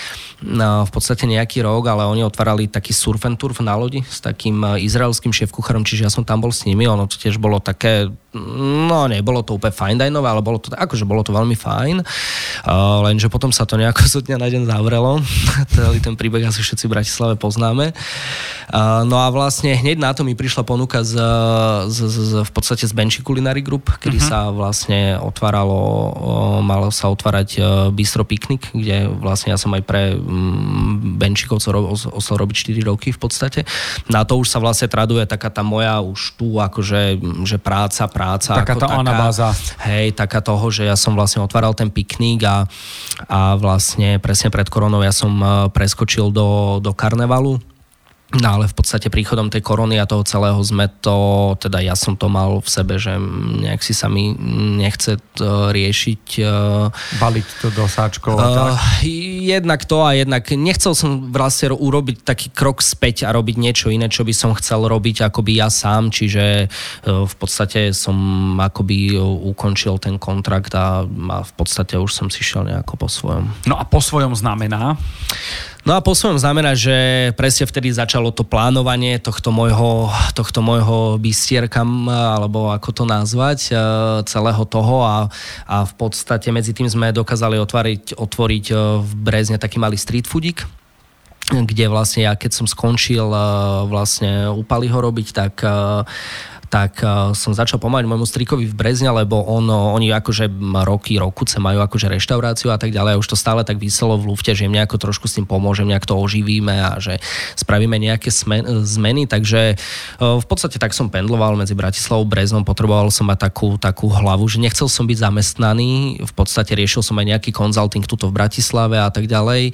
v podstate nejaký rok, ale oni otvárali taký surf and turf na lodi s takým izraelským šéf-kucharom, čiže ja som tam bol s nimi, ono to tiež bolo také, no nie, bolo to úplne fine dinové, ale bolo to, akože bolo to veľmi fajn, uh, lenže potom sa to nejako zo dňa na deň zavrelo, celý ten príbeh asi všetci v Bratislave poznáme. Uh, no a vlastne hneď na to mi prišla ponuka z, z, z, z v podstate z Benchi Culinary Group, kedy uh-huh. sa vlastne otváralo, malo sa otvárať e, Bistro Picnic, kde vlastne ja som aj pre Benčikovcov osol robiť 4 roky v podstate. Na to už sa vlastne traduje taká tá moja už tu akože že práca, práca. Taká tá anabáza. Hej, taká toho, že ja som vlastne otváral ten piknik a, a vlastne presne pred koronou ja som e, preskočil do, do karnevalu No ale v podstate príchodom tej korony a toho celého sme to, teda ja som to mal v sebe, že nejak si sa mi nechce to riešiť. E, Baliť to do sáčkov uh, tak? Jednak to a jednak nechcel som vlastne urobiť taký krok späť a robiť niečo iné, čo by som chcel robiť akoby ja sám, čiže v podstate som akoby ukončil ten kontrakt a, a v podstate už som si šiel nejako po svojom. No a po svojom znamená? No a po znamená, že presne vtedy začalo to plánovanie tohto môjho, tohto môjho bystierka, alebo ako to nazvať, e, celého toho a, a v podstate medzi tým sme dokázali otvoriť, otvoriť e, v Brezne taký malý street foodík, kde vlastne ja keď som skončil e, vlastne upali ho robiť, tak tak uh, som začal pomáhať môjmu strikovi v Brezne, lebo on, uh, oni akože roky, rokuce majú akože reštauráciu a tak ďalej a už to stále tak vyselo v lufte, že im nejako trošku s tým pomôžem, nejak to oživíme a že spravíme nejaké zmeny, takže uh, v podstate tak som pendloval medzi Bratislavou a Breznom, potreboval som mať takú, takú hlavu, že nechcel som byť zamestnaný, v podstate riešil som aj nejaký konzulting tuto v Bratislave a tak ďalej.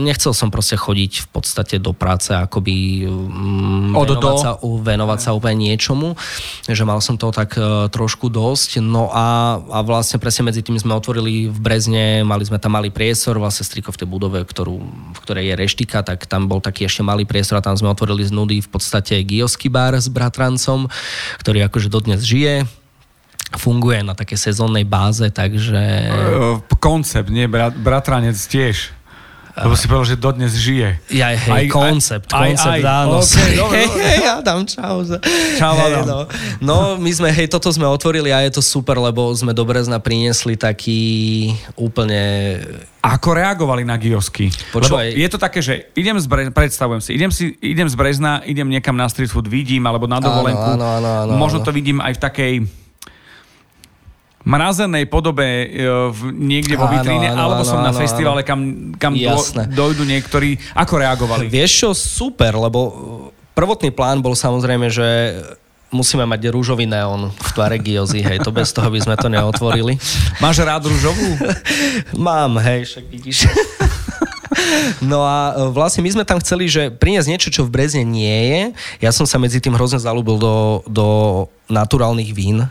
Nechcel som proste chodiť v podstate do práce, akoby um, venovať, sa, venovať sa úplne niečomu tomu, že mal som toho tak e, trošku dosť. No a, a vlastne presne medzi tým sme otvorili v Brezne, mali sme tam malý priestor, vlastne striko v tej budove, ktorú, v ktorej je reštika, tak tam bol taký ešte malý priestor a tam sme otvorili z nudy v podstate Giosky bar s bratrancom, ktorý akože dodnes žije funguje na také sezónnej báze, takže... E, koncept, nie? Bratranec tiež. Lebo si povedal, že dodnes žije. Ja, hej, aj, koncept, aj, koncept, aj, áno. Okay, dobre, dobre. Hej, Adam, čau. Čau, Adam. Hej, no. no, my sme, hej, toto sme otvorili a je to super, lebo sme do Brezna priniesli taký úplne ako reagovali na giosky? Počúvaj. Lebo je to také, že idem z Brezna, predstavujem si, idem, si, idem z Brezna, idem niekam na street food, vidím, alebo na dovolenku. Áno, áno, áno, áno, možno to vidím aj v takej mrazenej podobe e, v, niekde vo vitríne, áno, alebo áno, som na áno, festivale, kam, kam do, dojdu niektorí. Ako reagovali? Vieš čo, super, lebo prvotný plán bol samozrejme, že musíme mať rúžový neón v tvare Giozy, hej, to bez toho by sme to neotvorili. Máš rád rúžovú? Mám, hej, však vidíš. No a e, vlastne my sme tam chceli, že priniesť niečo, čo v Brezne nie je. Ja som sa medzi tým hrozne zalúbil do, do naturálnych vín, e,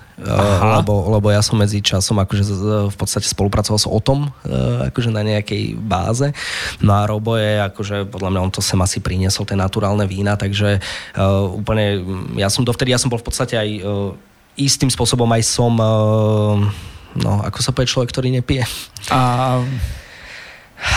lebo, lebo ja som medzi časom akože v podstate spolupracoval s Otom e, akože na nejakej báze. No a Robo je akože, podľa mňa on to sem asi priniesol, tie naturálne vína, takže uh, úplne, ja som dovtedy, ja som bol v podstate aj uh, istým spôsobom aj som, uh, no ako sa povie človek, ktorý nepije. A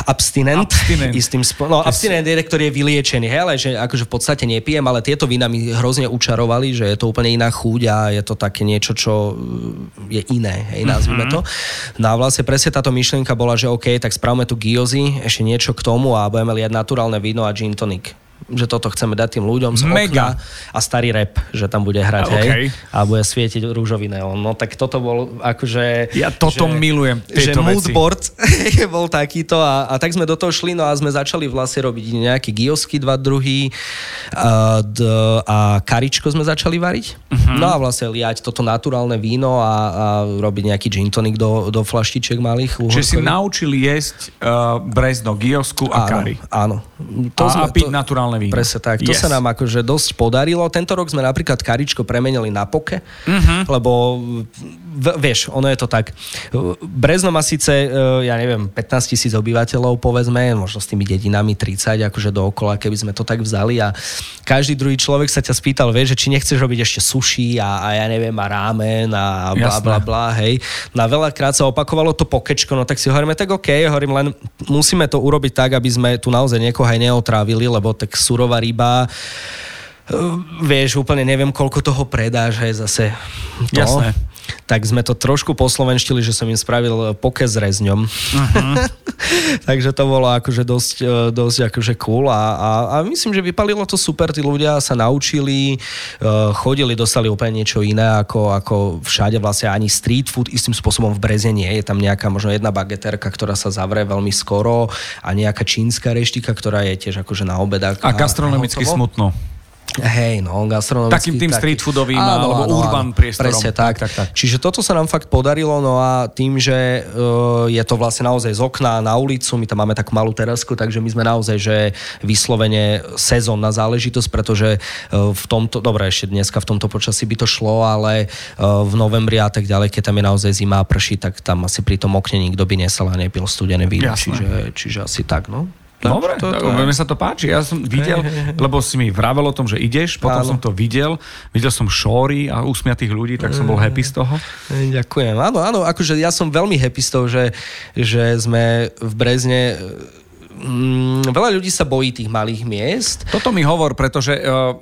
abstinent. abstinent. Istým spo- no, abstinent je, ktorý je vyliečený, hej, ale že akože v podstate nepijem, ale tieto vína mi hrozne učarovali, že je to úplne iná chuť a je to také niečo, čo uh, je iné, hej, nazvime mm-hmm. to. No a vlastne presne táto myšlienka bola, že OK, tak spravme tu giozy, ešte niečo k tomu a budeme liať naturálne víno a gin tonic že toto chceme dať tým ľuďom z Mega. okna a starý rap, že tam bude hrať, a, hej, okay. a bude svietiť rúžový neon. No tak toto bol akože... Ja toto že, milujem, tieto že moodboard bol takýto a, a tak sme do toho šli, no a sme začali vlastne robiť nejaké giosky, dva druhy a, d, a karičko sme začali variť. Uh-huh. No a vlastne liať toto naturálne víno a, a robiť nejaký gin tonic do, do flaštičiek malých. Čiže si naučili jesť uh, brezno, giosku a áno, kari. Áno. To a, sme, a piť to, naturálne víno. Presne tak. To yes. sa nám akože dosť podarilo. Tento rok sme napríklad karičko premenili na poke, uh-huh. lebo vieš, ono je to tak. Brezno má síce, uh, ja neviem, 15 tisíc obyvateľov, povedzme, možno s tými dedinami 30, akože dookola, keby sme to tak vzali a každý druhý človek sa ťa spýtal, vieš, že či nechceš robiť ešte sushi a, a ja neviem, a rámen a bla, bla, bla, hej. Na no veľakrát sa opakovalo to pokečko, no tak si hovoríme, tak OK, hovorím len, musíme to urobiť tak, aby sme tu naozaj niekoho aj neotrávili, lebo tak surová ryba vieš, úplne neviem, koľko toho predáš, hej, zase to. Jasné. Tak sme to trošku poslovenštili, že som im spravil poke s rezňom. Uh-huh. Takže to bolo akože dosť, e, dosť akože cool a, a, a myslím, že vypalilo to super, tí ľudia sa naučili, e, chodili, dostali úplne niečo iné ako, ako všade vlastne ani street food istým spôsobom v Breze nie. Je tam nejaká možno jedna bageterka, ktorá sa zavrie veľmi skoro a nejaká čínska reštika, ktorá je tiež akože na obedách. A gastronomicky smutno. Hej, no, gastronomický. Takým tým taký, street foodovým áno, alebo áno, urban áno, priestorom. Presne tak. tak, tak, tak. Čiže toto sa nám fakt podarilo, no a tým, že uh, je to vlastne naozaj z okna na ulicu, my tam máme takú malú terasku, takže my sme naozaj, že vyslovene sezónna záležitosť, pretože uh, v tomto, dobre, ešte dneska v tomto počasí by to šlo, ale uh, v novembri a tak ďalej, keď tam je naozaj zima a prší, tak tam asi pri tom okne nikto by nesel a nepil studené víno. Čiže, čiže asi tak, no. Dobre, to, to, mne sa to páči. Ja som videl, lebo si mi vravel o tom, že ideš, potom áno. som to videl, videl som šóry a usmiatých ľudí, tak som bol happy z toho. Ďakujem. Áno, áno, akože ja som veľmi happy z toho, že, že sme v Brezne mm, veľa ľudí sa bojí tých malých miest. Toto mi hovor, pretože uh,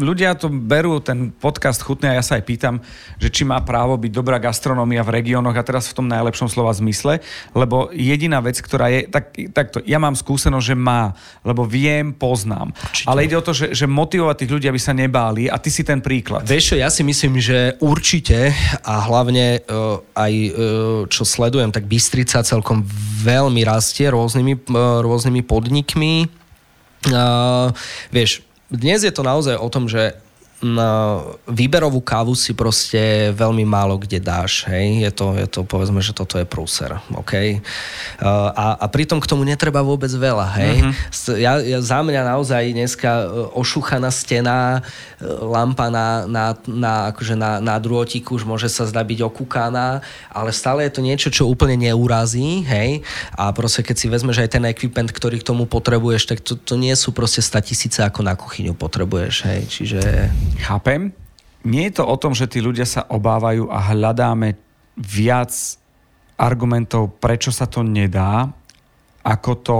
ľudia to berú, ten podcast chutný a ja sa aj pýtam, že či má právo byť dobrá gastronómia v regiónoch a teraz v tom najlepšom slova zmysle, lebo jediná vec, ktorá je, tak, takto, ja mám skúsenosť, že má, lebo viem, poznám. Určite. Ale ide o to, že, že motivovať tých ľudí, aby sa nebáli a ty si ten príklad. Vieš čo, ja si myslím, že určite a hlavne uh, aj uh, čo sledujem, tak Bystrica celkom veľmi rastie rôznymi, uh, rôznymi podnikmi. Uh, vieš, dnes je to naozaj o tom, že výberovú kávu si proste veľmi málo kde dáš, hej, je to, je to povedzme, že toto je prúser, OK? Uh, a, a pritom k tomu netreba vôbec veľa, hej. Uh-huh. Ja, ja, za mňa naozaj dneska e, ošuchaná stena, e, lampa na, na, na, akože na, na drôtiku už môže sa zdať byť okúkaná, ale stále je to niečo, čo úplne neurazí, hej, a proste keď si vezmeš aj ten equipment, ktorý k tomu potrebuješ, tak to, to nie sú proste 100 tisíce ako na kuchyňu potrebuješ, hej, čiže... Chápem. Nie je to o tom, že tí ľudia sa obávajú a hľadáme viac argumentov, prečo sa to nedá, ako to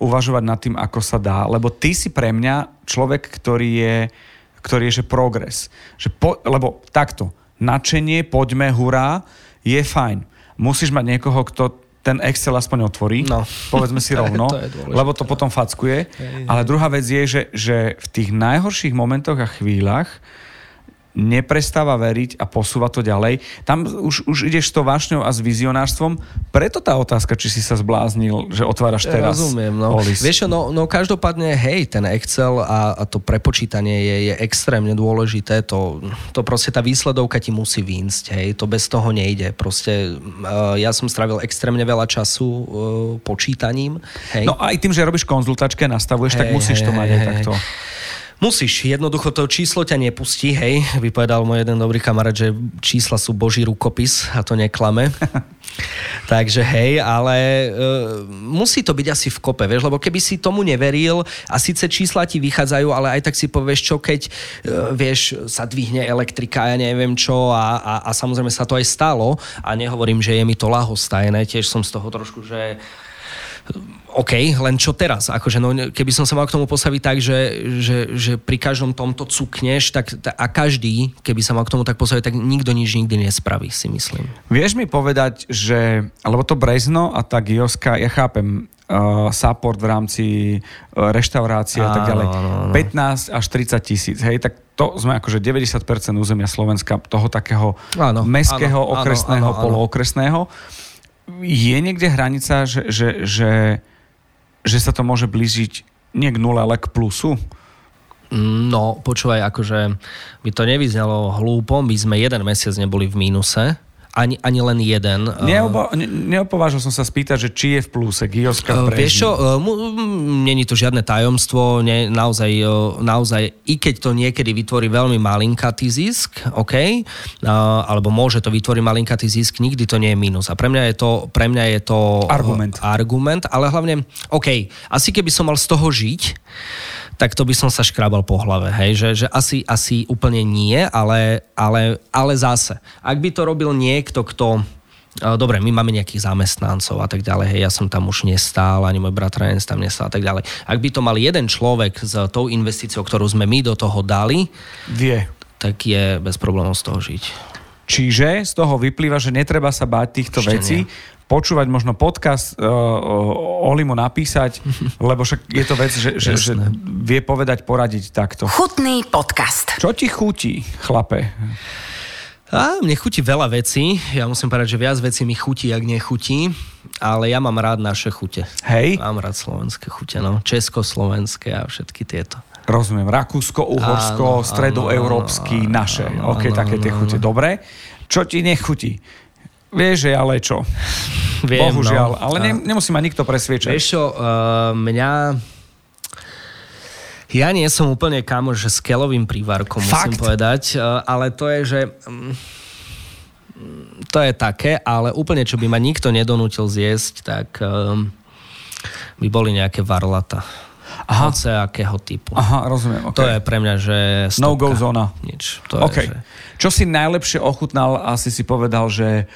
uvažovať nad tým, ako sa dá. Lebo ty si pre mňa človek, ktorý je, ktorý je že progres. Že po, lebo takto, nadšenie, poďme, hurá, je fajn. Musíš mať niekoho, kto ten Excel aspoň otvorí, no. povedzme si rovno, to lebo to potom fackuje. Ale druhá vec je, že, že v tých najhorších momentoch a chvíľach neprestáva veriť a posúva to ďalej. Tam už, už ideš s tou vášňou a s vizionárstvom. Preto tá otázka, či si sa zbláznil, že otváraš teraz. Rozumiem, no. Olis. Vieš, no, no každopádne, hej, ten Excel a, a to prepočítanie je, je extrémne dôležité. To, to proste tá výsledovka ti musí výjsť, hej. To bez toho nejde. Proste uh, ja som strávil extrémne veľa času uh, počítaním. Hej. No aj tým, že robíš konzultačke, nastavuješ, hej, tak musíš hej, to mať hej, aj takto. Musíš, jednoducho to číslo ťa nepustí, hej, vypovedal môj jeden dobrý kamarát, že čísla sú boží rukopis a to neklame. Takže hej, ale e, musí to byť asi v kope, vieš, lebo keby si tomu neveril a síce čísla ti vychádzajú, ale aj tak si povieš, čo keď, e, vieš, sa dvihne elektrika, ja neviem čo a, a, a samozrejme sa to aj stalo a nehovorím, že je mi to lahostajné, tiež som z toho trošku, že OK, len čo teraz? Akože no, keby som sa mal k tomu postaviť tak, že, že, že pri každom tomto cukneš tak, a každý, keby sa mal k tomu tak postaviť, tak nikto nič nikdy nespraví, si myslím. Vieš mi povedať, že, alebo to Brezno a tá Gioska, ja chápem, uh, support v rámci uh, reštaurácie a tak ďalej. Áno, áno. 15 až 30 tisíc, hej, tak to sme akože 90% územia Slovenska, toho takého áno, mestského, áno, okresného, áno, áno, polookresného. Je niekde hranica, že, že, že že sa to môže blížiť nie k nule, ale k plusu? No, počúvaj, akože by to nevyznalo hlúpo, my sme jeden mesiac neboli v mínuse ani, ani len jeden. Neobo, ne, neopovážil som sa spýtať, že či je v pluse Gioska v Uh, vieš čo, uh, není to žiadne tajomstvo, ne, naozaj, naozaj, i keď to niekedy vytvorí veľmi malinkatý zisk, OK, alebo môže to vytvoriť malinkatý zisk, nikdy to nie je minus. A pre mňa je to, pre mňa je to Argument. Argument, ale hlavne, OK, asi keby som mal z toho žiť, tak to by som sa škrabal po hlave, hej, že, že asi, asi úplne nie, ale, ale, ale zase, ak by to robil niekto, kto Dobre, my máme nejakých zamestnancov a tak ďalej, hej, ja som tam už nestál, ani môj bratranec tam nestál a tak ďalej. Ak by to mal jeden človek s tou investíciou, ktorú sme my do toho dali, Vie. tak je bez problémov z toho žiť. Čiže z toho vyplýva, že netreba sa báť týchto Ešte vecí, nie. Počúvať možno podcast, uh, Olimu napísať, lebo však je to vec, že, že, že vie povedať, poradiť takto. Chutný podcast. Čo ti chutí, chlape? A mne chutí veľa vecí, ja musím povedať, že viac vecí mi chutí, ak nechutí, ale ja mám rád naše chute. Hej, Mám rád slovenské chute, no. Československé a všetky tieto. rozumiem. Rakúsko, Uhorsko, Áno, stredoeurópsky, áno, naše. áno, OK, áno, také tie áno, chute. Dobre. Čo ti nechutí? Vieš, že ale čo? Viem, Bohužiaľ. no. Ale ne, nemusí ma nikto presviečať. Vieš čo, uh, mňa... Ja nie som úplne kamoš s kelovým prívarkom, musím Fakt? povedať, uh, ale to je, že... mm, to je také, ale úplne, čo by ma nikto nedonútil zjesť, tak um, by boli nejaké varlata. Aha. Hoce akého typu. Aha, rozumiem. To Okay. je pre mňa, že No stopka. go zóna. Nič. To OK. je, že... Čo si najlepšie ochutnal, asi si povedal, že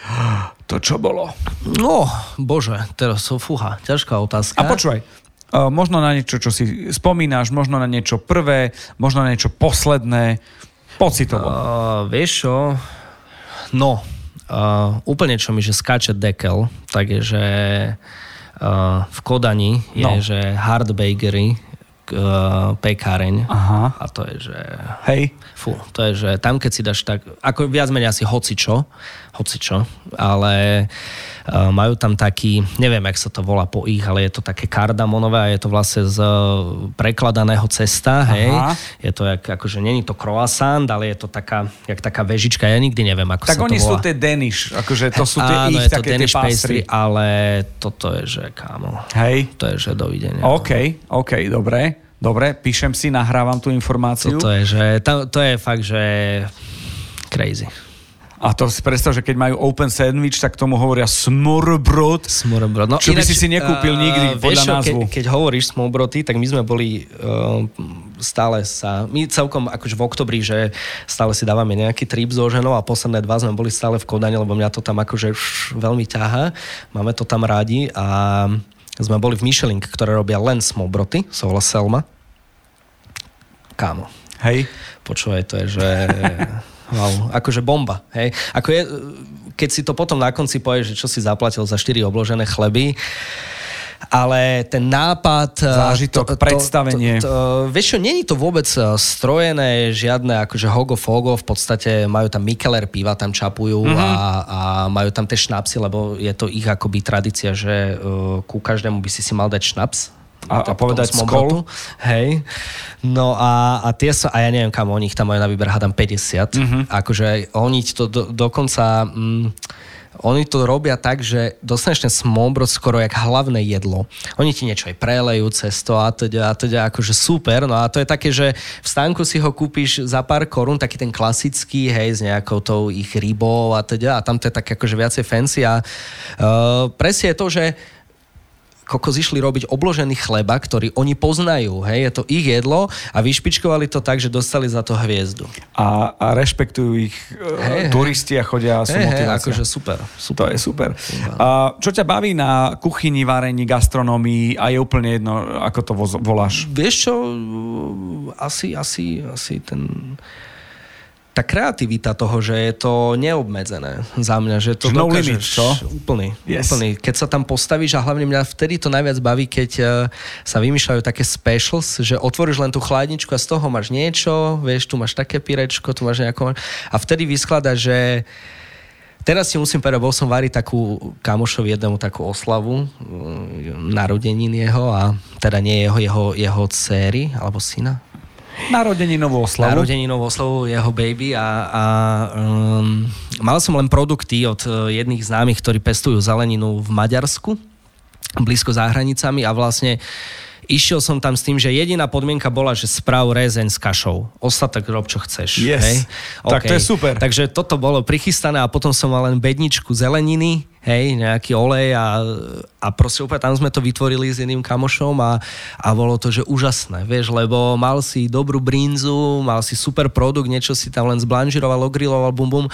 to čo bolo? No, bože, teraz som fúha. Ťažká otázka. A počúvaj, uh, možno na niečo, čo si spomínaš, možno na niečo prvé, možno na niečo posledné, pocitovo. Uh, vieš čo? No, uh, úplne čo mi, že skáče dekel, tak je, že uh, v Kodani je, No. že Hard Bakery, uh, pekáreň. Aha. A to je, že... Hej. Fú, to je, že tam keď si dáš tak, ako viac menej asi hocičo, hocičo, ale uh, majú tam taký, neviem, jak sa to volá po ich, ale je to také kardamonové a je to vlastne z uh, prekladaného cesta, hej. Aha. Je to jak, akože není to croissant, ale je to taká, jak taká vežička, ja nikdy neviem, ako Tak sa oni to sú volá. tie Danish, akože to sú tie Áno, ich je to také tie Danish pastry, pastry. ale toto je, že kámo, Hej. to je, že dovidenia. OK, OK, dobre. Dobre, píšem si, nahrávam tú informáciu. Toto je, že, tam, to je fakt, že crazy. A to si predstav, že keď majú open sandwich, tak tomu hovoria smorbrod. Smorbrod. No, Čo by si si nekúpil nikdy eh, podľa vieš názvu. Ke, keď hovoríš smobroty, tak my sme boli uh, stále sa, my celkom akože v oktobri, že stále si dávame nejaký trip so ženou a posledné dva sme boli stále v Kodani, lebo mňa to tam akože už veľmi ťaha. Máme to tam rádi a sme boli v Michelin, ktoré robia len smobroty, sa volá Selma. Kámo, Hej. počúvaj, to je, že... Wow, akože bomba, hej. Ako je, keď si to potom na konci povieš, že čo si zaplatil za 4 obložené chleby, ale ten nápad... Zážitok, predstavenie. To, to, to, vieš čo, není to vôbec eh, strojené, žiadne akože hogo fogo, v podstate majú tam Mikeler piva, tam čapujú Mhm. mm-hmm. a, a majú tam tie šnapsy, lebo je to ich akoby tradícia, že uh, ku každému by si si mal dať šnaps. A- a Tak povedať smobrotu. Hej. No a, a tie sa, a ja neviem kam, oni ich tam majú na výber, hádam 50. Mhm. Mm-hmm. Akože oni to do, dokonca... Mm, oni to robia tak, že dostaneš ten smombrod skoro jak hlavné jedlo. Oni ti niečo aj prelejú cez to a teda, a teda akože super. No a to je také, že v stánku si ho kúpiš za pár korún, taký ten klasický, hej, s nejakou tou ich rybou a teda. A tam to je také akože viacej fancy a uh, presne je to, že kokos išli robiť obložený chleba, ktorý oni poznajú, hej, je to ich jedlo a vyšpičkovali to tak, že dostali za to hviezdu. A, a rešpektujú ich Hej, hej. turisti a chodia a sú hej, motivácia. akože super, To super. je super. A čo ťa baví na kuchyni, varení, gastronomii a je úplne jedno, ako to voláš? Vieš čo, asi, asi, asi ten tá kreativita toho, že je to neobmedzené za mňa, že to no dokážeš limit, čo? Úplný, Yes. úplný. Keď sa tam postavíš a hlavne mňa vtedy to najviac baví, keď eh, sa vymýšľajú také specials, že otvoríš len tú chladničku a z toho máš niečo, vieš, tu máš také pirečko, tu máš nejako... A vtedy vysklada, že Teraz si musím povedať, bol som variť takú kamošovi jednému takú oslavu mm, narodenín jeho a teda nie jeho, jeho, jeho céry alebo syna. Narodeninovú oslavu. Narodeninovú oslavu jeho baby a, a um, mal som len produkty od uh, jedných známych, ktorí pestujú zeleninu v Maďarsku, blízko za hranicami a vlastne Išiel som tam s tým, že jediná podmienka bola, že správ rezeň s kašou. Ostatok rob, čo chceš. Yes. Hej? Tak okay. to je super. Takže toto bolo prichystané a potom som mal len bedničku zeleniny, hej, nejaký olej a, a proste úplne tam sme to vytvorili s jedným kamošom a, a bolo to, že úžasné, vieš, lebo mal si dobrú brinzu, mal si super produkt, niečo si tam len zblanžiroval, ogriloval, bum bum,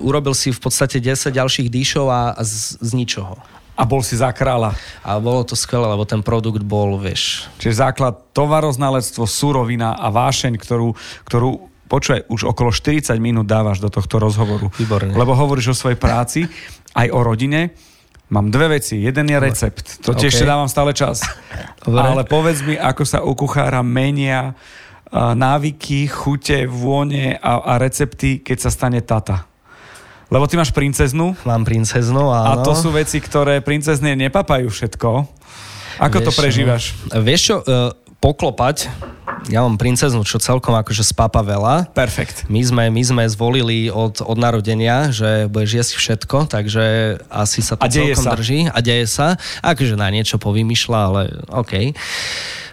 urobil si v podstate 10 ďalších dýšov a, a z, z ničoho. A bol si za kráľa. A bolo to skvelé, lebo ten produkt bol, vieš... Čiže základ tovaroznalectvo, surovina a vášeň, ktorú, ktorú počuje, už okolo 40 minút dávaš do tohto rozhovoru. Výborne. Lebo hovoríš o svojej práci, aj o rodine. Mám dve veci. Jeden je recept. To ti Okay. ešte dávam stále čas. Dobre. Ale povedz mi, ako sa u kuchára menia návyky, chute, vône a, a recepty, keď sa stane tata. Lebo ty máš princeznú Mám princeznu, a áno. to sú veci, ktoré princezne nepapajú všetko. Ako to Vieš, prežívaš? No, vieš čo, uh, poklopať, ja mám princeznu, čo celkom akože spápa veľa. Perfekt. My sme, my sme zvolili od, od narodenia, že budeš jesť všetko, takže asi sa A to deje celkom sa. drží. A deje sa. Akože na niečo povymýšľa, ale OK.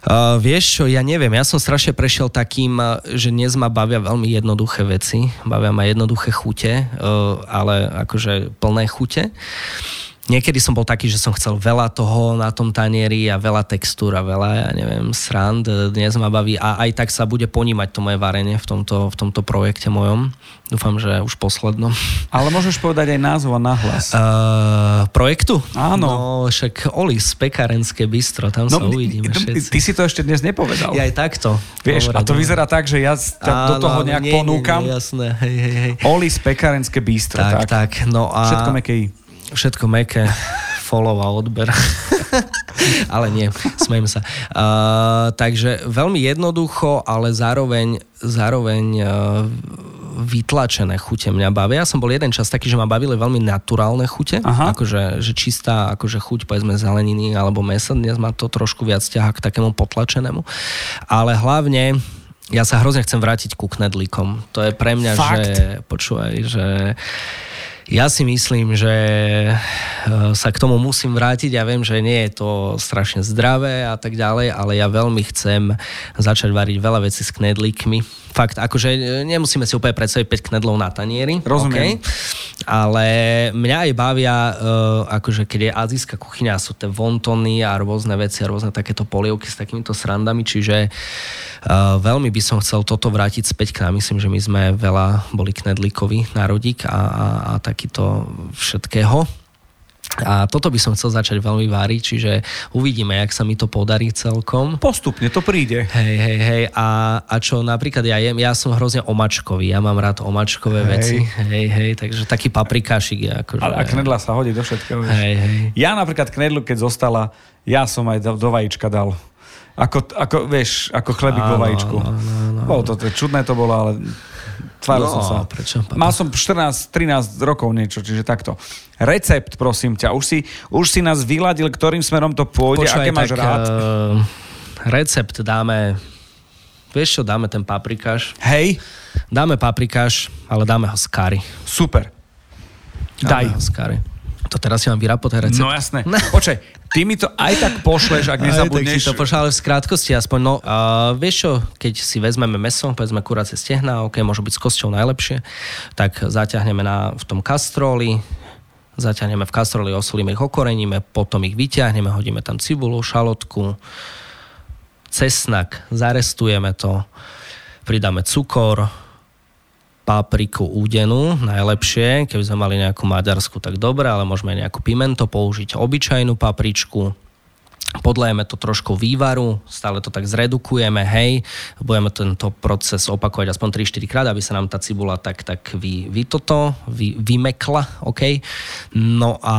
Uh, vieš čo, ja neviem, ja som strašne prešiel takým, uh, že dnes ma bavia veľmi jednoduché veci, bavia ma jednoduché chute, uh, ale akože plné chute. Niekedy som bol taký, že som chcel veľa toho na tom tanieri a veľa textúr a veľa, ja neviem, srand. Dnes ma baví a aj tak sa bude ponímať to moje varenie v tomto, v tomto projekte mojom. Dúfam, že už poslednom. Ale môžeš povedať aj názov a nahlas. Uh, projektu? Áno. No, však Olis, pekárenské bistro, tam sa uvidíme všetci. ty si to ešte dnes nepovedal. Ja aj takto. Vieš, Dobre, a to dobre. vyzerá tak, že ja ťa do toho nejak nie, nie, ponúkam. Nie, jasné, hej, hej, hej. Olis pekárenské bistro. Tak, tak, no a... Všetko meké i. Všetko meké, follow a odber. ale nie, smejem sa. Uh, takže veľmi jednoducho, ale zároveň, zároveň uh, vytlačené chute mňa bavia. Ja som bol jeden čas taký, že ma bavili veľmi naturálne chute, Aha. akože že čistá akože chuť povedzme zeleniny alebo mesa. Dnes má to trošku viac ťaha k takému potlačenému. Ale hlavne ja sa hrozne chcem vrátiť ku knedlíkom. To je pre mňa, Fakt? že počúvaj, že ja si myslím, že e, sa k tomu musím vrátiť. Ja viem, že nie je to strašne zdravé a tak ďalej, ale ja veľmi chcem začať variť veľa vecí s knedlíkmi. Fakt, akože e, nemusíme si úplne predstaviť 5 knedlov na tanieri. Rozumiem. okej? Ale mňa aj bavia, uh, akože keď je azijská kuchyňa, sú tie wontony a rôzne veci a rôzne takéto polievky s takýmito srandami, čiže veľmi by som chcel toto vrátiť späť k nám. Myslím, že my sme veľa boli knedlíkovi národík a, a, a takýto všetkého. A toto by som chcel začať veľmi váriť, čiže uvidíme, jak sa mi to podarí celkom. Postupne to príde. Hej, hej, hej. A, a čo napríklad ja jem, ja som hrozne omačkový, ja mám rád omačkové Hej. veci. Hej, hej, takže taký paprikášik je akože... Ale a knedla sa hodí do všetkého. Hej, hej. Ja napríklad knedlu, keď zostala, ja som aj do, do vajíčka dal. Ako, ako, vieš, ako chlebík vo Áno, vajíčku. áno, áno, Bolo to, to, čudné to bolo, ale tváril No, som sa. prečo? Mal som 14-13 rokov niečo, čiže takto. Recept, prosím ťa. Už si, už si nás vyladil, ktorým smerom to pôjde, Počúvaj, aké máš tak, rád. eh, recept dáme... Vieš čo, dáme ten paprikáš. Hej, Dáme paprikáš, ale dáme ho z kary. super. Daj. Dáme ho z kary. To teraz si mám vyrapať ten recept? No jasné. Počkaj, ty mi to aj tak pošleš, ak nezabudneš. Aj, tak si to pošla, ale v skrátkosti aspoň. No, uh, vieš čo, keď si vezmeme meso, povedzme kuracie stehna, ok, môžu byť s kosťou najlepšie, tak zaťahneme na, v tom kastróli, zaťahneme v kastroli, osolíme ich, okoreníme, potom ich vyťahneme, hodíme tam cibulu, šalotku, cesnak, zarestujeme to, pridáme cukor, papriku údenú, najlepšie, keby sme mali nejakú maďarsku, tak dobre, ale môžeme aj nejakú pimento použiť, obyčajnú papričku, podlejeme to trošku vývaru, stále to tak zredukujeme, hej, budeme tento proces opakovať aspoň 3-4 krát, aby sa nám tá cibula tak, tak vy, vy toto, vy, vymekla, ok. No a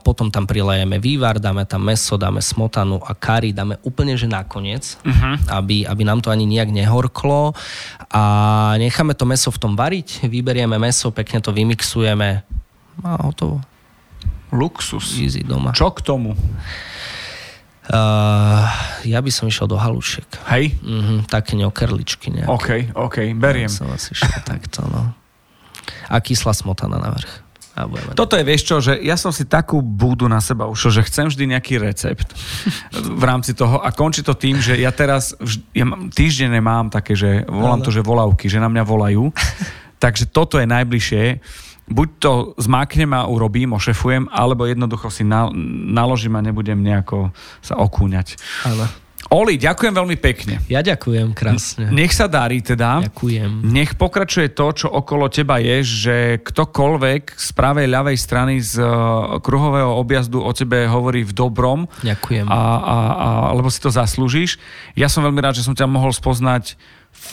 potom tam prilejeme vývar, dáme tam meso, dáme smotanu a kari, dáme úplne, že nakoniec, uh-huh. aby, aby nám to ani nejak nehorklo a necháme to meso v tom variť, vyberieme meso, pekne to vymixujeme a hotovo. Luxus. Easy doma. Čo k tomu? Uh, ja by som išiel do halušiek. Hej? Mhm, také neokerličky nejaké. OK, OK, beriem. Som asi šiel takto, no. A kyslá smotana na vrch. Toto je, vieš čo, že ja som si takú búdu na seba ušol, že chcem vždy nejaký recept v rámci toho a končí to tým, že ja teraz vž- ja mám- týždenne mám také, že volám to, že volavky, že na mňa volajú. Takže toto je najbližšie. Buď to zmáknem a urobím, ošefujem, alebo jednoducho si na, naložím a nebudem nejako sa okúňať. Áno. Oli, ďakujem veľmi pekne. Ja ďakujem krásne. Nech sa darí teda. Ďakujem. Nech pokračuje to, čo okolo teba je, že ktokoľvek z pravej, ľavej strany z eh, kruhového objazdu o tebe hovorí v dobrom, Ďakujem. a, a, a, lebo si to zaslúžiš. Ja som veľmi rád, že som ťa mohol spoznať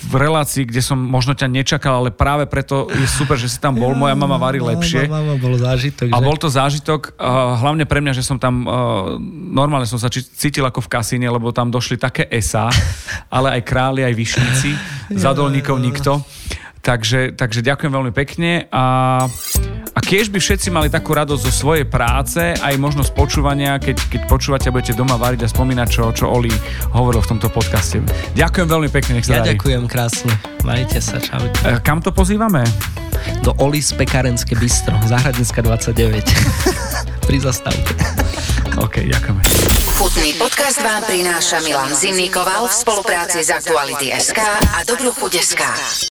v relácii, kde som možno ťa nečakal, ale práve preto je super, že si tam bol. Moja mama varí lepšie. Mama, bol zážitok, A že? bol to zážitok, uh, hlavne pre mňa, že som tam, uh, normálne som sa cítil ako v kasíne, lebo tam došli také esá, ale aj králi, aj vyšníci, za dolníkov nikto. Takže, takže ďakujem veľmi pekne a, a keď by všetci mali takú radosť zo svojej práce, aj možno z počúvania, keď, keď počúvate a budete doma variť a spomínať, čo, čo Oli hovoril v tomto podcaste. Ďakujem veľmi pekne, nech sa Ja darí. ďakujem krásne. Majte sa, čaute. E, Kam to pozývame? Do Olis Pekárenské bistro, Záhradnická 29. Pri zastávke. OK, ďakujeme. Chutný podcast vám prináša Milan Zimnikoval v spolupráci s Aktuality SK a Dobrú chuť SK.